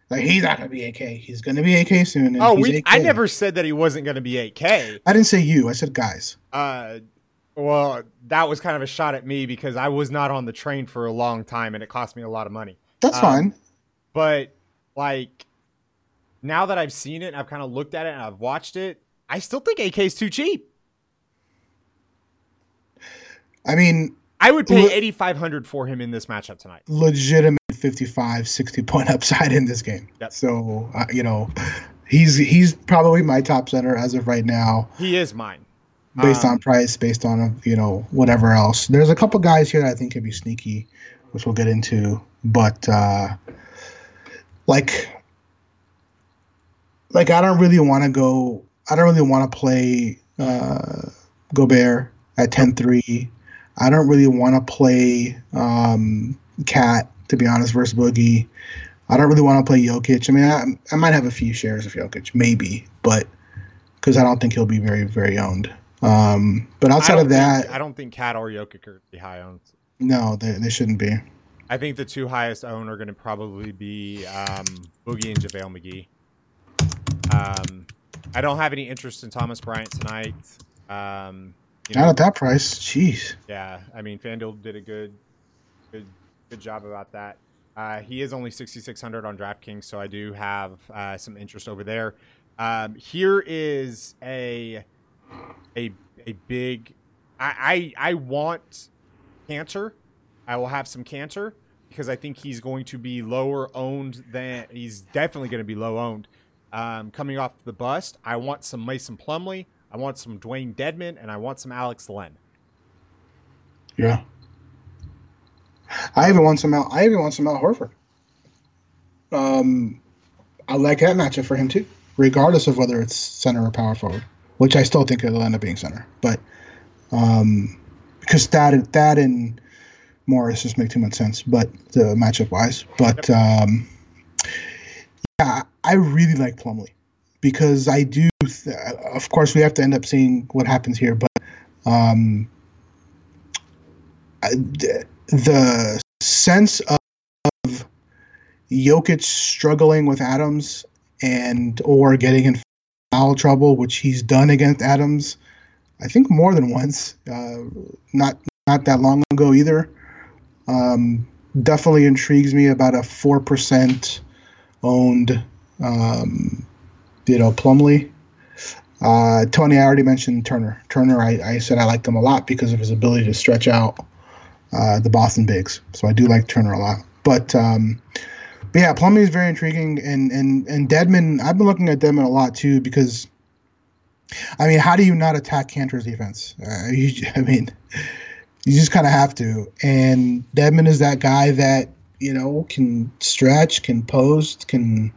Like he's not gonna be 8K. He's gonna be 8K soon. Oh, we 8K. I never said that he wasn't going to be AK. I didn't say you. I said guys. Uh, well, that was kind of a shot at me because I was not on the train for a long time and it cost me a lot of money. That's Um, fine. But like now that I've seen it and I've kind of looked at it and I've watched it, I still think AK is too cheap. I mean, I would pay Look- 8500 for him in this matchup tonight. legitimate 55, 60 point upside in this game. Yep. So uh, you know, he's he's probably my top center as of right now, He is mine. based Um, on price, based on you know whatever else. There's a couple guys here that I think could be sneaky, which we'll get into. But uh, like, like I don't really want to go. I don't really want to play uh, Gobert at 10-3. I don't really want to play um, KAT to be honest versus Boogie. I don't really want to play Jokic. I mean, I, I might have a few shares of Jokic, maybe, but because I don't think he'll be very, very owned. Um, but outside of that, think, I don't think KAT or Jokic are the high owned. no, they, they shouldn't be. I think the two highest owned are going to probably be um, Boogie and JaVale McGee. Um, I don't have any interest in Thomas Bryant tonight. Um, you Not at that price. Jeez. yeah, I mean FanDuel did a good, good, good job about that. Uh, he is only 6,600 on DraftKings, so I do have uh, some interest over there. Um, here is a, a, a big. I, I I want Kanter. I will have some Kanter because I think he's going to be lower owned than he's definitely going to be low owned. Um, coming off the bust, I want some Mason Plumlee. I want some Dewayne Dedmon, and I want some Alex Len. Yeah. I even want some out. I even want some Al Horford. Um, I like that matchup for him too, regardless of whether it's center or power forward, which I still think it'll end up being center. But um, because that that and Morris just make too much sense, but the matchup wise. But um, yeah, I really like Plumlee because I do. Of course, we have to end up seeing what happens here, but um, the sense of Jokic struggling with Adams and or getting in foul trouble, which he's done against Adams, I think more than once. Uh, not not that long ago either. Um, definitely intrigues me about a four percent owned, um, you know, Plumlee. Uh, Tony, I already mentioned Turner. Turner, I, I said I liked him a lot because of his ability to stretch out uh, the Boston bigs. So I do like Turner a lot. But, um, but yeah, Plumlee is very intriguing, and and and Dedmon. I've been looking at Dedmon a lot too because, I mean, how do you not attack Kanter's defense? Uh, you, I mean, you just kind of have to. And Dedmon is that guy that you know can stretch, can post, can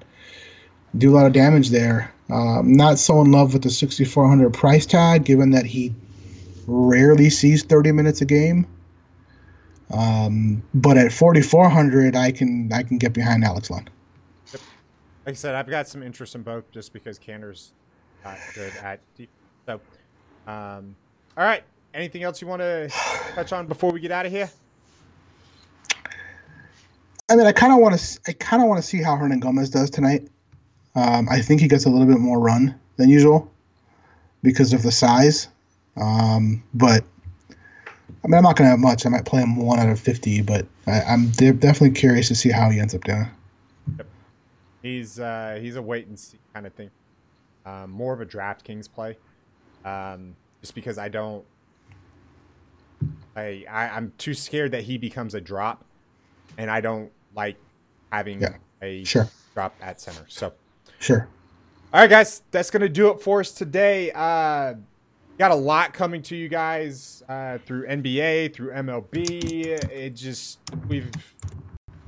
do a lot of damage there. Um, not so in love with the 6,400 price tag, given that he rarely sees 30 minutes a game. Um, but at 4,400, I can I can get behind Alex Len. Like I said, I've got some interest in both just because Kanter's not good at deep. So, um, all right. Anything else you want to touch on before we get out of here? I mean, I kind of want to I kind of want to see how Hernangomez does tonight. Um, I think he gets a little bit more run than usual because of the size. Um, but I mean, I'm not going to have much. I might play him one out of 50, but I, I'm de- definitely curious to see how he ends up doing. He's uh, he's a wait and see kind of thing. Um, more of a DraftKings play, um, just because I don't. I, I I'm too scared that he becomes a drop, and I don't like having Yeah, a Sure, drop at center. So sure. All right, guys, that's gonna do it for us today. Uh, got a lot coming to you guys uh, through NBA, through MLB. It just we've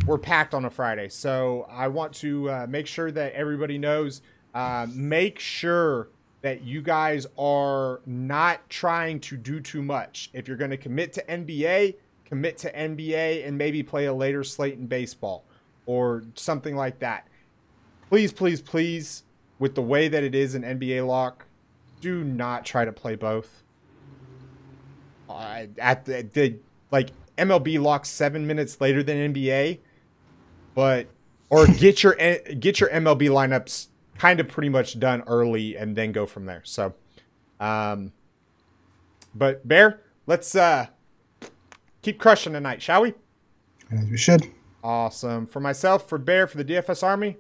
we're packed on a Friday, so I want to uh, make sure that everybody knows. Uh, make sure that you guys are not trying to do too much. If you're going to commit to NBA, commit to NBA and maybe play a later slate in baseball or something like that. Please, please, please with the way that it is in NBA lock, do not try to play both. Uh, at the, the like MLB lock seven minutes later than NBA, but or get your get your MLB lineups kind of pretty much done early and then go from there. So, um, but Bear, let's uh keep crushing tonight, shall we? As we should. Awesome. For myself, for Bear, for the DFS Army,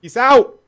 peace out.